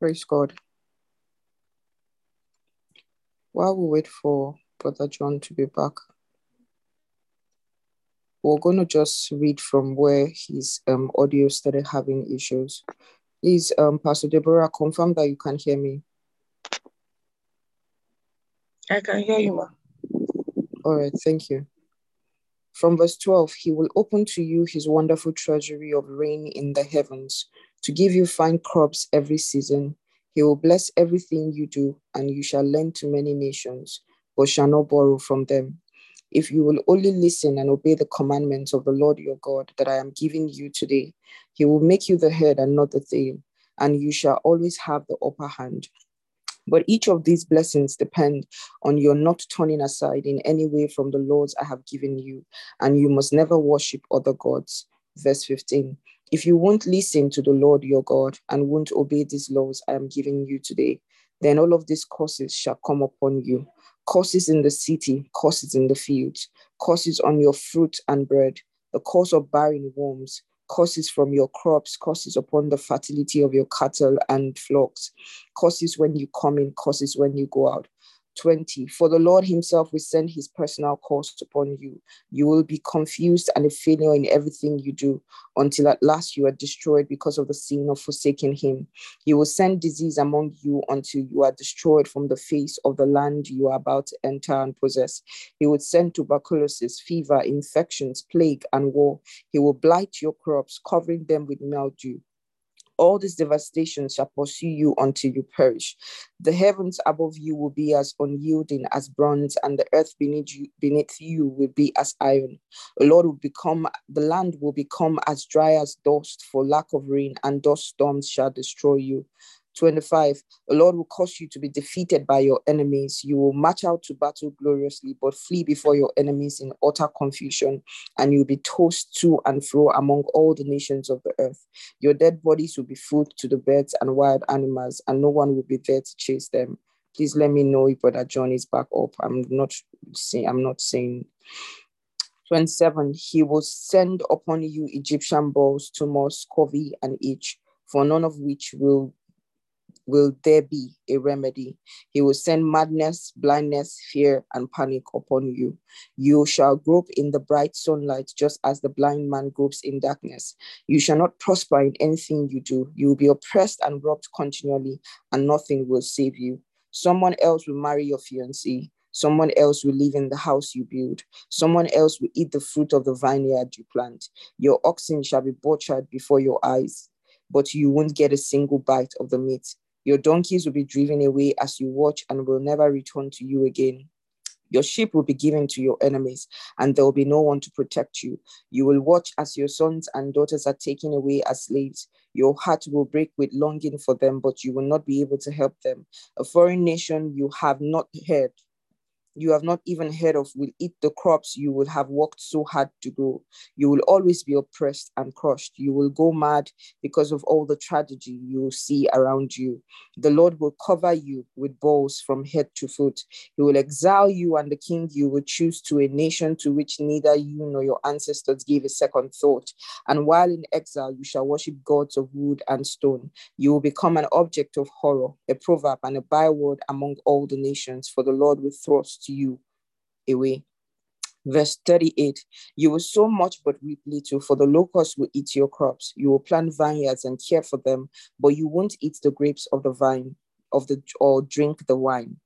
Praise God. While we wait for Brother John to be back, we're going to just read from where his um, audio started having issues. Please, um, Pastor Deborah, confirm that you can hear me. I can hear you, ma. All right, thank you. From verse 12, he will open to you his wonderful treasury of rain in the heavens to give you fine crops every season. He will bless everything you do, and you shall lend to many nations, but shall not borrow from them. If you will only listen and obey the commandments of the Lord your God that I am giving you today, he will make you the head and not the tail, and you shall always have the upper hand. But each of these blessings depend on your not turning aside in any way from the laws I have given you, and you must never worship other gods. Verse 15. If you won't listen to the Lord your God and won't obey these laws I am giving you today, then all of these curses shall come upon you curses in the city, curses in the fields, curses on your fruit and bread, the curse of barren worms, curses from your crops, curses upon the fertility of your cattle and flocks, curses when you come in, curses when you go out. 20 For the Lord Himself will send His personal cost upon you. You will be confused and a failure in everything you do until at last you are destroyed because of the sin of forsaking Him. He will send disease among you until you are destroyed from the face of the land you are about to enter and possess. He will send tuberculosis, fever, infections, plague, and war. He will blight your crops, covering them with mildew all this devastation shall pursue you until you perish. The heavens above you will be as unyielding as bronze, and the earth beneath you, beneath you will be as iron. The Lord will become the land will become as dry as dust for lack of rain, and dust storms shall destroy you. 25 the lord will cause you to be defeated by your enemies. You will march out to battle gloriously but flee before your enemies in utter confusion and you'll be tossed to and fro among all the nations of the earth. Your dead bodies will be food to the birds and wild animals and no one will be there to chase them. Please let me know if brother john is back up. I'm not saying i'm not saying. 27 he will send upon you egyptian bulls tumor scurvy and itch for none of which will will there be a remedy. He will send madness, blindness, fear, and panic upon you. You shall grope in the bright sunlight, just as the blind man gropes in darkness. You shall not prosper in anything you do. You will be oppressed and robbed continually, and nothing will save you. Someone else will marry your fiancée. Someone else will live in the house you build. Someone else will eat the fruit of the vineyard you plant. Your oxen shall be butchered before your eyes, but you won't get a single bite of the meat. Your donkeys will be driven away as you watch and will never return to you again. Your sheep will be given to your enemies, and there will be no one to protect you. You will watch as your sons and daughters are taken away as slaves. Your heart will break with longing for them, but you will not be able to help them. A foreign nation you have not heard you have not even heard of will eat the crops you will have worked so hard to grow. You will always be oppressed and crushed. You will go mad because of all the tragedy you see around you. The Lord will cover you with balls from head to foot. He will exile you and the king you will choose to a nation to which neither you nor your ancestors gave a second thought. And while in exile, you shall worship gods of wood and stone. You will become an object of horror, a proverb, and a byword among all the nations, for the Lord will thrust you away. Verse 38 You will sow much but reap little, for the locusts will eat your crops. You will plant vineyards and care for them, but you won't eat the grapes of the vine of the or drink the wine.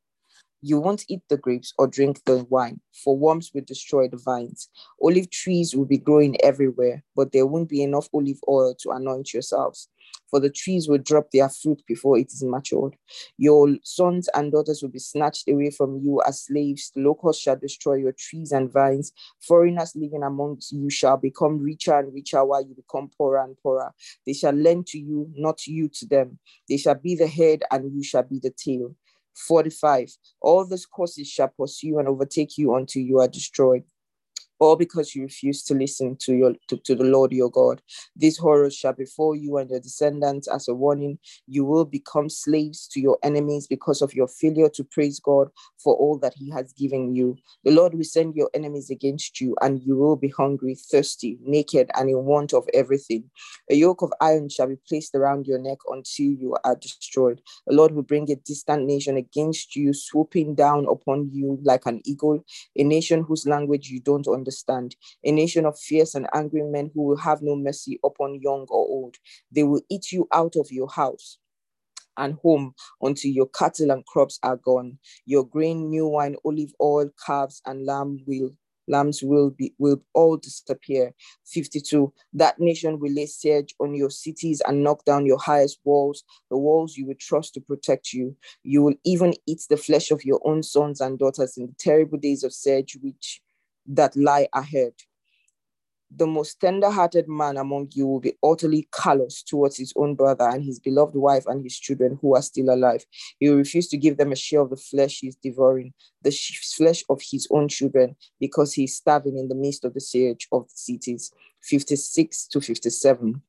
You won't eat the grapes or drink the wine, for worms will destroy the vines. Olive trees will be growing everywhere, but there won't be enough olive oil to anoint yourselves for the trees will drop their fruit before it is matured. Your sons and daughters will be snatched away from you as slaves. Locusts shall destroy your trees and vines. Foreigners living amongst you shall become richer and richer while you become poorer and poorer. They shall lend to you, not you to them. They shall be the head and you shall be the tail. 45. All those courses shall pursue and overtake you until you are destroyed all because you refuse to listen to your to, to, the Lord your God. These horrors shall befall you and your descendants as a warning. You will become slaves to your enemies because of your failure to praise God for all that He has given you. The Lord will send your enemies against you, and you will be hungry, thirsty, naked, and in want of everything. A yoke of iron shall be placed around your neck until you are destroyed. The Lord will bring a distant nation against you, swooping down upon you like an eagle, a nation whose language you don't understand understand. A nation of fierce and angry men who will have no mercy upon young or old. They will eat you out of your house and home until your cattle and crops are gone. Your grain, new wine, olive oil, calves, and lamb will lambs will be will all disappear. 52. That nation will lay siege on your cities and knock down your highest walls, the walls you would trust to protect you. You will even eat the flesh of your own sons and daughters in the terrible days of siege which that lie ahead. The most tender hearted man among you will be utterly callous towards his own brother and his beloved wife and his children who are still alive. He will refuse to give them a share of the flesh he is devouring, the flesh of his own children, because he is starving in the midst of the siege of the cities. 56 to 57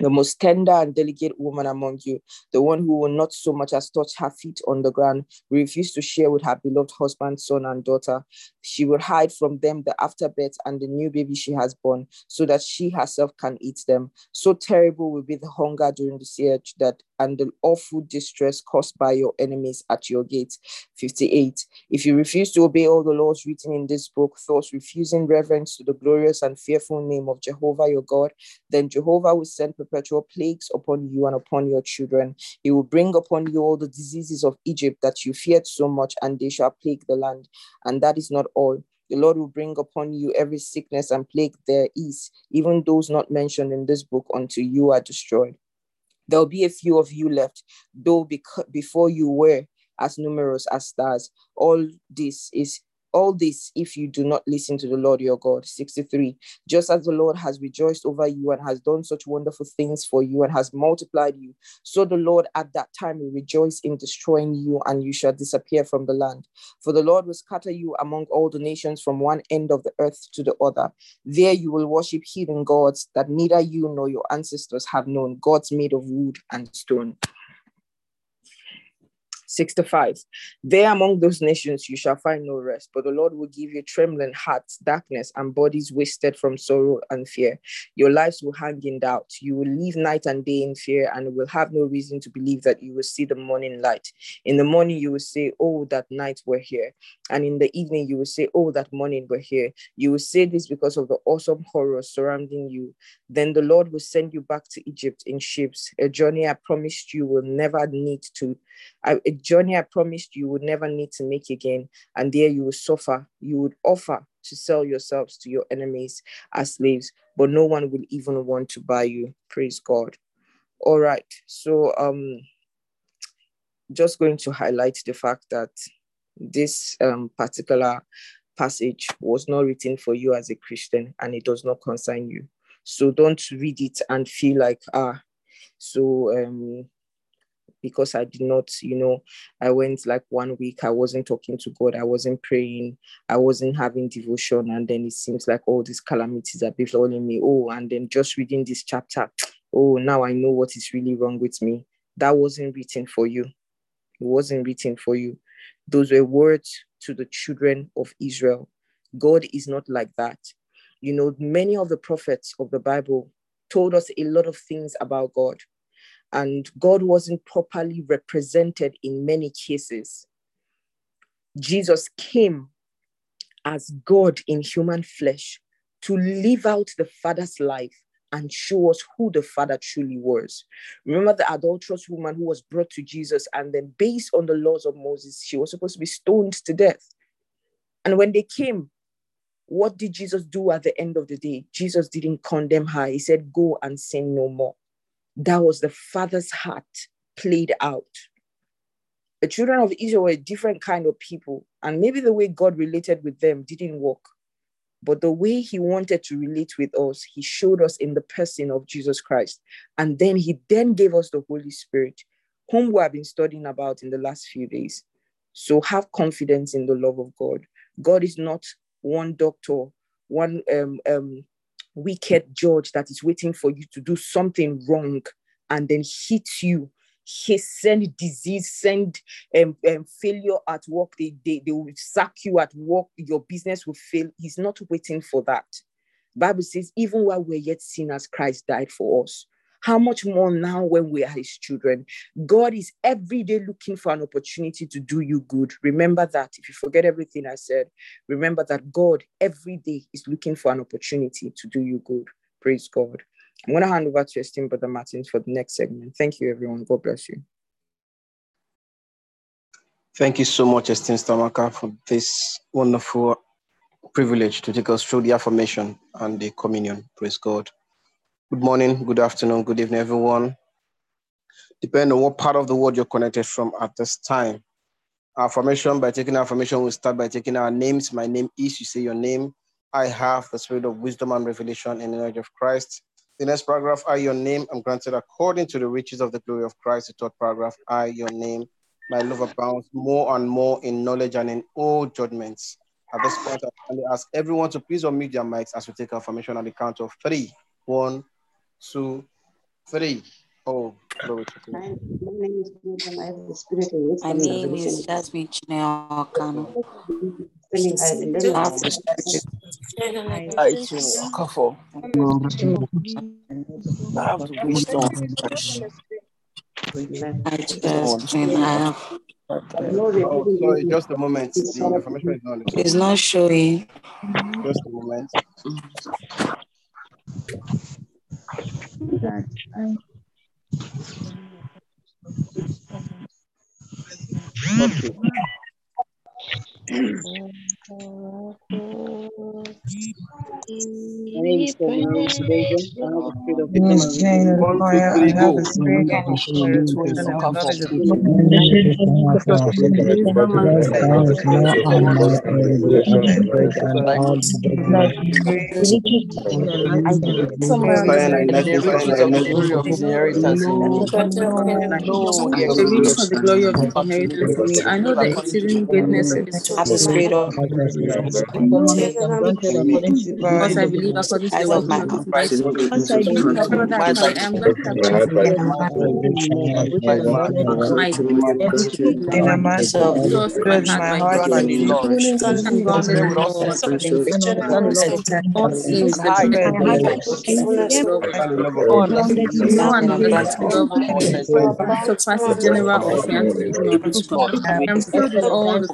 the most tender and delicate woman among you, the one who will not so much as touch her feet on the ground, refuse to share with her beloved husband, son, and daughter. She will hide from them the afterbirth and the new baby she has born, so that she herself can eat them. So terrible will be the hunger during the siege that and the awful distress caused by your enemies at your gates. 58. If you refuse to obey all the laws written in this book, thus refusing reverence to the glorious and fearful name of Jehovah your God, then Jehovah will send perpetual plagues upon you and upon your children. He will bring upon you all the diseases of Egypt that you feared so much, and they shall plague the land. And that is not all. The Lord will bring upon you every sickness and plague there is, even those not mentioned in this book, until you are destroyed. There will be a few of you left, though bec- before you were as numerous as stars. All this is all this if you do not listen to the Lord your God. 63. Just as the Lord has rejoiced over you and has done such wonderful things for you and has multiplied you, so the Lord at that time will rejoice in destroying you and you shall disappear from the land. For the Lord will scatter you among all the nations from one end of the earth to the other. There you will worship heathen gods that neither you nor your ancestors have known, gods made of wood and stone. 65. There among those nations you shall find no rest, but the Lord will give you trembling hearts, darkness, and bodies wasted from sorrow and fear. Your lives will hang in doubt. You will live night and day in fear and will have no reason to believe that you will see the morning light. In the morning you will say, Oh, that night we're here. And in the evening you will say, Oh, that morning we're here. You will say this because of the awesome horror surrounding you. Then the Lord will send you back to Egypt in ships, a journey I promised you will never need to, a journey I promised you would never need to make again. And there you will suffer. You would offer to sell yourselves to your enemies as slaves, but no one will even want to buy you. Praise God. All right. So um just going to highlight the fact that this um, particular passage was not written for you as a Christian and it does not concern you. So don't read it and feel like, ah, so um, because I did not, you know, I went like one week, I wasn't talking to God, I wasn't praying, I wasn't having devotion, and then it seems like all these calamities are befalling me. Oh, and then just reading this chapter, oh, now I know what is really wrong with me. That wasn't written for you. It wasn't written for you. Those were words to the children of Israel. God is not like that. You know, many of the prophets of the Bible told us a lot of things about God, and God wasn't properly represented in many cases. Jesus came as God in human flesh to live out the Father's life and show us who the Father truly was. Remember the adulterous woman who was brought to Jesus, and then, based on the laws of Moses, she was supposed to be stoned to death. And when they came, what did Jesus do at the end of the day? Jesus didn't condemn her. He said, Go and sin no more. That was the Father's heart played out. The children of Israel were a different kind of people, and maybe the way God related with them didn't work. But the way he wanted to relate with us, he showed us in the person of Jesus Christ. And then he then gave us the Holy Spirit, whom we have been studying about in the last few days. So have confidence in the love of God. God is not one doctor, one um, um, wicked judge that is waiting for you to do something wrong and then hit you he send disease, send um, um, failure at work. They, they, they will sack you at work. Your business will fail. He's not waiting for that. Bible says, even while we're yet sinners, Christ died for us. How much more now when we are his children? God is every day looking for an opportunity to do you good. Remember that. If you forget everything I said, remember that God every day is looking for an opportunity to do you good. Praise God. I'm going to hand over to esteemed Brother Martins for the next segment. Thank you, everyone. God bless you. Thank you so much, esteemed Stamaka, for this wonderful privilege to take us through the affirmation and the communion. Praise God. Good morning, good afternoon, good evening, everyone. Depending on what part of the world you're connected from at this time. Our Affirmation, by taking our affirmation, we'll start by taking our names. My name is, you say your name. I have the spirit of wisdom and revelation in the knowledge of Christ. The next paragraph, I, your name, I'm granted according to the riches of the glory of Christ. The third paragraph, I, your name, my love abounds more and more in knowledge and in all judgments. At this point, I ask everyone to please unmute their mics as we take our affirmation on the count of three. One, two, three. Oh, glory to God. My name is Jasmine Chineo Okano. I too Okafo. I have the wisdom. I just when I have Oh, sorry, just a moment. The information is not. it's not showing. Just a moment. Mm-hmm. Okay. My name is Kevin Rose Belgium. I have I know the exceeding greatness of his I have the spirit of because I believe according to the eyes of working my of his heart. might. Father, that I Minds pray, are I am granted according to the working of his might. Jesus Good in conquered my by heart by grounded faith. in knowledge. I'm grounded Filled in with all love. sense of faith. All things that high pertain to faith. the love of and the God. love of Full God. and Know and I'm taste granted the love of All God, sense of which surpasses general comprehension. Explored. I am filled with all the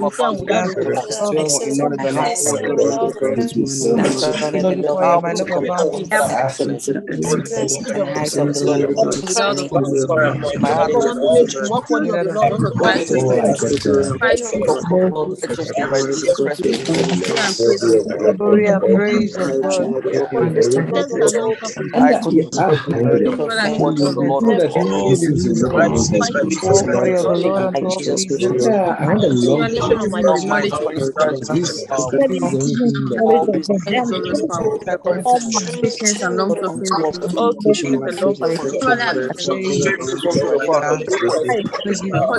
fruits of the God. Spirit, Overflowing with the God. Spirit. Love Glory and praise of God. I could have what the Lord Glory of the Lord unto all Jesus creatures. Yeah, I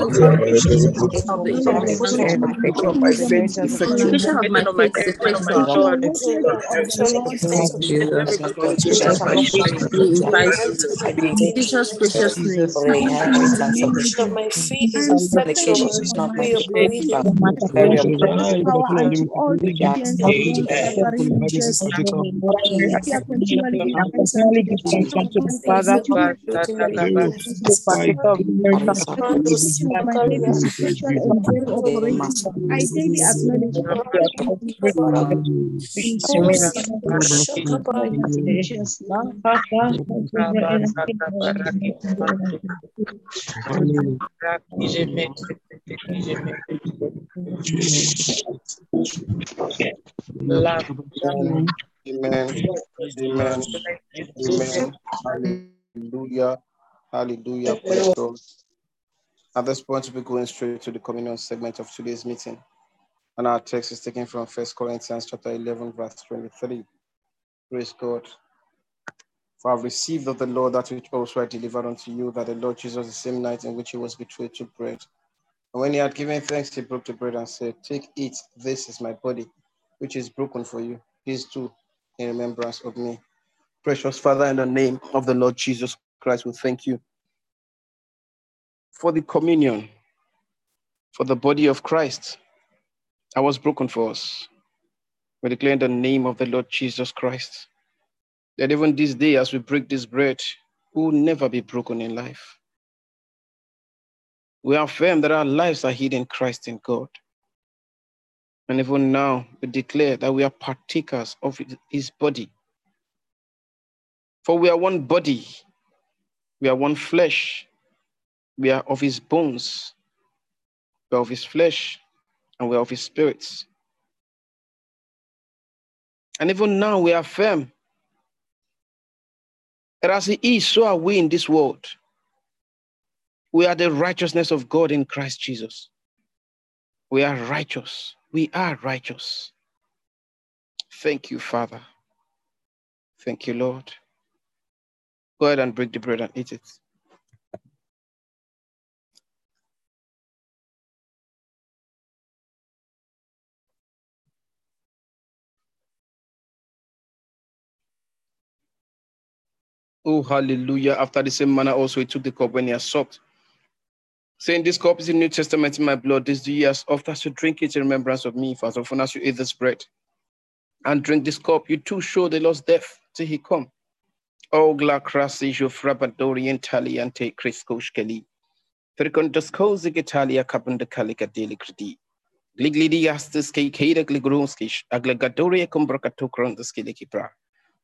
want a long Almighty Holy Spirit This has is power. the only thing that All is Patience and long suffering. Of the inheritance of my faith is the faith of God. In Christ Jesus. In Jesus' precious name. For the inheritance of the of my faith is effectual and we obey the power unto all diligence and long-suffering in Jesus' name. We are continually Father, sequential and very operations. I daily acknowledge in Amen. Amen. Amen. Hallelujah. Hallelujah. Praise God. At this point, we'll be going straight to the communion segment of today's meeting. And our text is taken from First Corinthians chapter 11, verse 23. Praise God. For I've received of the Lord that which also I delivered unto you, that the Lord Jesus, the same night in which he was betrayed, took bread. And when he had given thanks, he broke the bread and said, Take, eat, this is my body, which is broken for you. Please do in remembrance of me. Precious Father, in the name of the Lord Jesus Christ, we thank you for the communion, for the body of Christ that was broken for us. We declare in the name of the Lord Jesus Christ that even this day, as we break this bread, we will never be broken in life. We affirm that our lives are hid in Christ in God. And even now, we declare that we are partakers of his body. For we are one body, we are one flesh, we are of his bones, we are of his flesh, and we are of his spirits. And even now, we affirm that as he is, so are we in this world. We are the righteousness of God in Christ Jesus. We are righteous. We are righteous. Thank you, Father. Thank you, Lord. Go ahead and break the bread and eat it. Oh, hallelujah. After the same manner, also he took the cup when he had supped, saying, This cup is the New Testament in my blood. This do ye as oft as you drink it in remembrance of me. For as often as you eat this bread and drink this cup, you too show the Lord's death till he come. O gla crasi jo frabadorientali ante criscoskeli. Fricondoscosi getalia capunda calica deli credi. Gliglidiastis ke keda gligrunskish, aglegadoria combracatocron the skilikipra.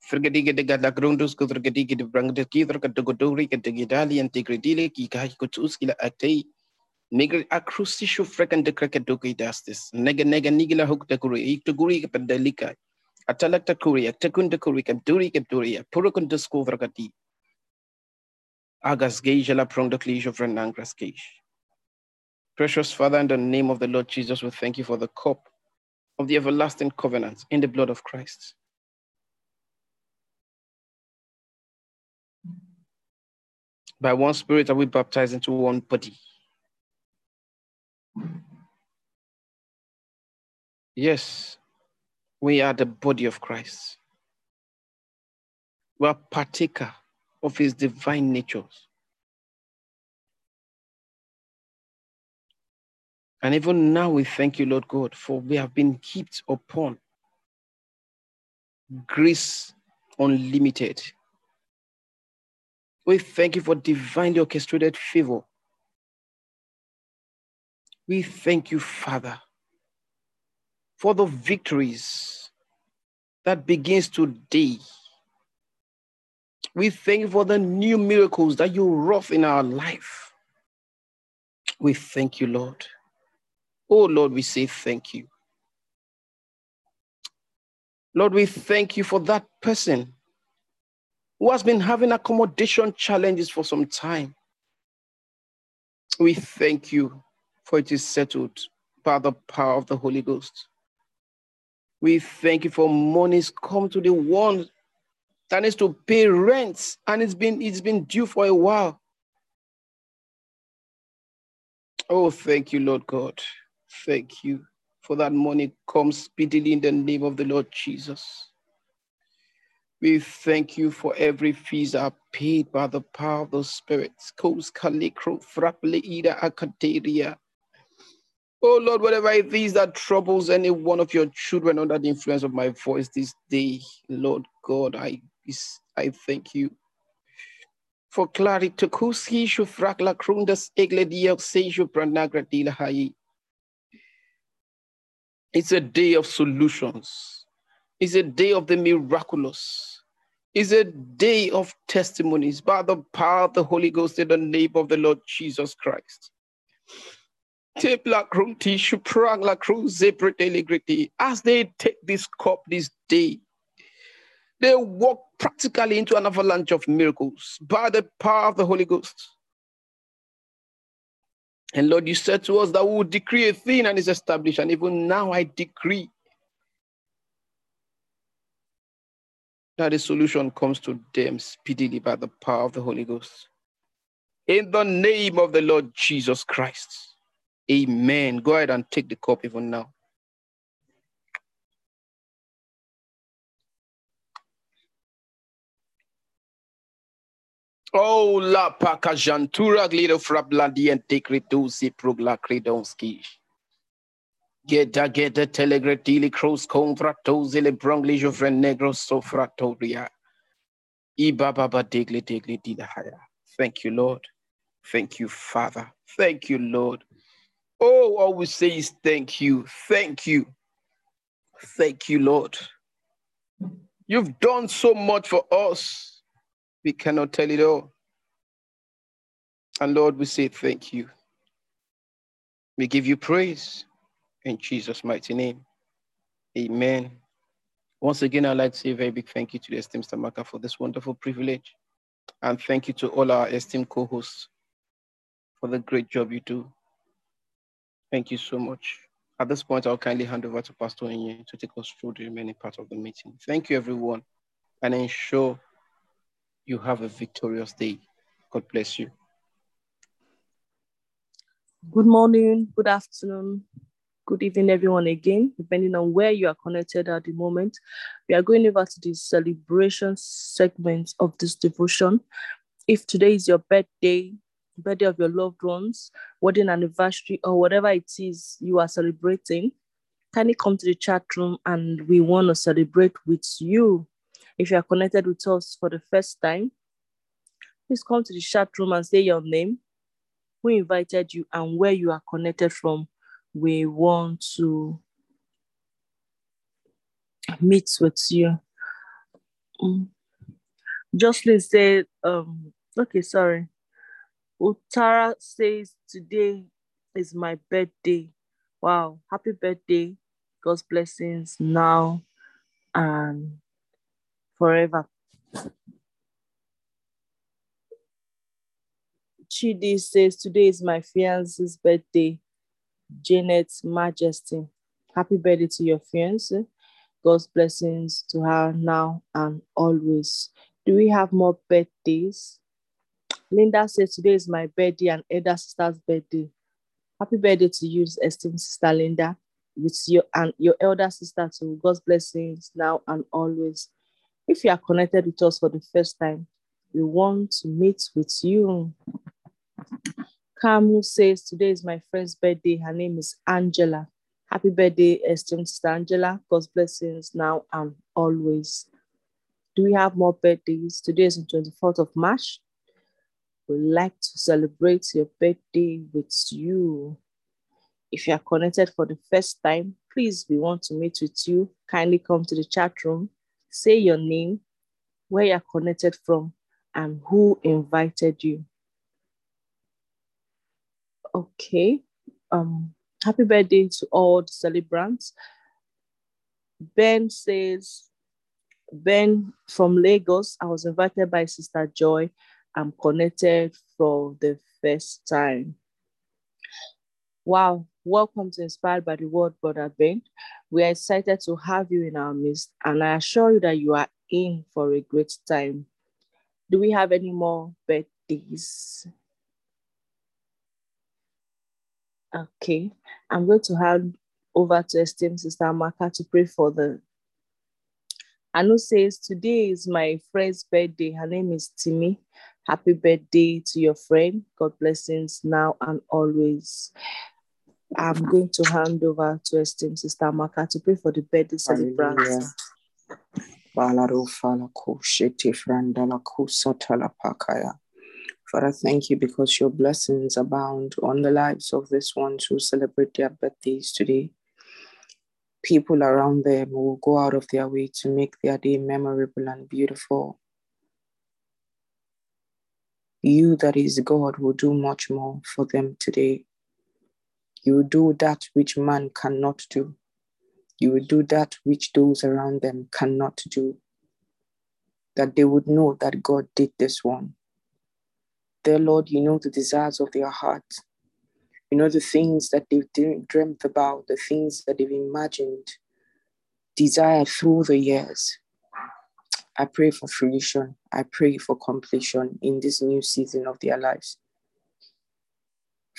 Frigadiga de gadagrundus gudrigadiga de brangda kidra gadodori gadagidali and degradili ki kai kutuskila ate. Nigger acrustishu frekan de crackadoki dastis. Nega nega nigila hook de guri, iktuguri pandelica. Atalakta kuria, tekunda kurika, durika duria, purukun discovergati. Agas gage la prong the cliche of Renangras gage. Precious Father, in the name of the Lord Jesus, we thank you for the cup of the everlasting covenant in the blood of Christ. By one spirit are we baptized into one body. Yes, we are the body of Christ. We are partaker of his divine natures. And even now we thank you, Lord God, for we have been heaped upon grace unlimited. We thank you for divinely orchestrated favor. We thank you, Father, for the victories that begins today. We thank you for the new miracles that you wrought in our life. We thank you, Lord. Oh, Lord, we say thank you. Lord, we thank you for that person who has been having accommodation challenges for some time. We thank you for it is settled by the power of the Holy Ghost. We thank you for monies come to the one that needs to pay rent and it's been it's been due for a while. Oh, thank you, Lord God. Thank you for that money comes speedily in the name of the Lord Jesus. We thank you for every fees are paid by the power of the spirits. Oh Lord, whatever it is that troubles any one of your children under the influence of my voice this day, Lord God, I, I thank you. For clarity. It's a day of solutions. It's a day of the miraculous. is a day of testimonies by the power of the Holy Ghost in the name of the Lord Jesus Christ. As they take this cup this day, they walk practically into an avalanche of miracles by the power of the Holy Ghost. And Lord, you said to us that we will decree a thing and it's established. And even now I decree that the solution comes to them speedily by the power of the Holy Ghost. In the name of the Lord Jesus Christ. Amen. Go ahead and take the cup even now. Oh, la pakajantura glido frabladi and decretusi progla credonski. Geta geta telegretili cross confratosi le brongli jovren negro sofratoria. Ibaba degli degli dilahaya. Thank you, Lord. Thank you, Father. Thank you, Lord. Oh, all we say is thank you, thank you, thank you, Lord. You've done so much for us. We cannot tell it all. And Lord, we say thank you. We give you praise in Jesus' mighty name. Amen. Once again, I'd like to say a very big thank you to the esteemed Stamaka for this wonderful privilege. And thank you to all our esteemed co hosts for the great job you do. Thank you so much. At this point, I'll kindly hand over to Pastor Inye to take us through the remaining part of the meeting. Thank you, everyone, and ensure you have a victorious day. God bless you. Good morning, good afternoon, good evening, everyone, again, depending on where you are connected at the moment. We are going over to the celebration segment of this devotion. If today is your birthday, birthday of your loved ones, wedding anniversary, or whatever it is you are celebrating, kindly come to the chat room and we want to celebrate with you. If you are connected with us for the first time, please come to the chat room and say your name, who invited you, and where you are connected from. We want to meet with you. Mm. Jocelyn said, um, okay, sorry. Utara says, Today is my birthday. Wow, happy birthday. God's blessings now and forever. Chidi says, Today is my fiance's birthday. Janet's Majesty. Happy birthday to your fiance. God's blessings to her now and always. Do we have more birthdays? Linda says today is my birthday and elder sister's birthday. Happy birthday to you, esteemed sister Linda, with your and your elder sister too. God's blessings now and always. If you are connected with us for the first time, we want to meet with you. Kamu says today is my friend's birthday. Her name is Angela. Happy birthday, esteemed sister Angela. God's blessings now and always. Do we have more birthdays? Today is the 24th of March We'd like to celebrate your birthday with you. If you are connected for the first time, please please, we want to meet with you. Kindly come to the chat room, say your name, where you're connected from, and who invited you. Okay. Um, happy birthday to all the celebrants. Ben says, Ben from Lagos, I was invited by Sister Joy. I'm connected for the first time. Wow, welcome to Inspired by the Word, Brother Ben. We are excited to have you in our midst, and I assure you that you are in for a great time. Do we have any more birthdays? Okay, I'm going to hand over to esteemed Sister Amaka to pray for the. Anu says, Today is my friend's birthday. Her name is Timmy. Happy birthday to your friend. God blessings now and always. I'm going to hand over to esteemed Sister Amaka to pray for the birthday celebrants. Father, thank you because your blessings abound on the lives of these ones who celebrate their birthdays today. People around them will go out of their way to make their day memorable and beautiful. You, that is God, will do much more for them today. You will do that which man cannot do. You will do that which those around them cannot do. That they would know that God did this one. Dear Lord, you know the desires of their heart. You know the things that they've dreamt about, the things that they've imagined, desired through the years. I pray for fruition. I pray for completion in this new season of their lives.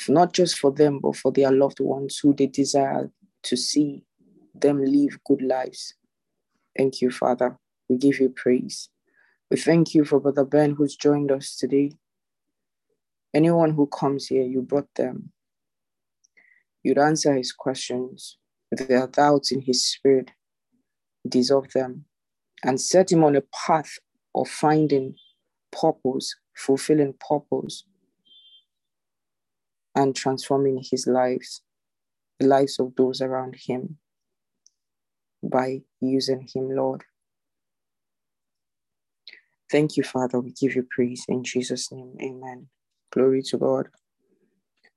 Not just for them, but for their loved ones who they desire to see them live good lives. Thank you, Father. We give you praise. We thank you for Brother Ben who's joined us today. Anyone who comes here, you brought them. You'd answer his questions. If there are doubts in his spirit, dissolve them and set him on a path of finding purpose, fulfilling purpose, and transforming his lives, the lives of those around him by using him, Lord. Thank you, Father. We give you praise in Jesus' name. Amen. Glory to God.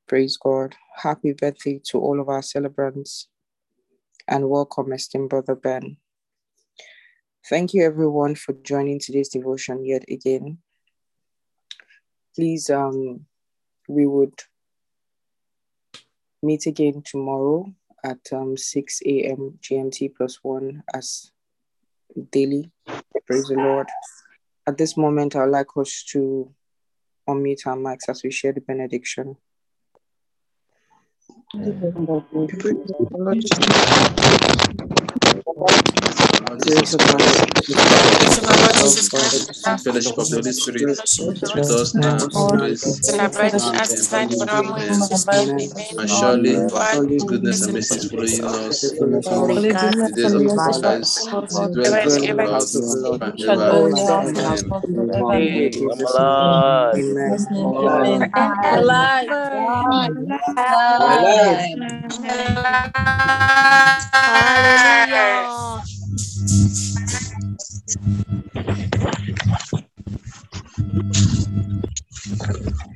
Praise God. Happy birthday to all of our celebrants and welcome, esteemed brother Ben. Thank you, everyone, for joining today's devotion yet again. Please, um, we would meet again tomorrow at um, 6 a.m. GMT plus one as daily. Praise the Lord. At this moment, I'd like us to unmute our mics as we share the benediction. Grace of our Lord Jesus Christ, and surely goodness and mercy the days of our lives. alive. Alive. alive. いただきます。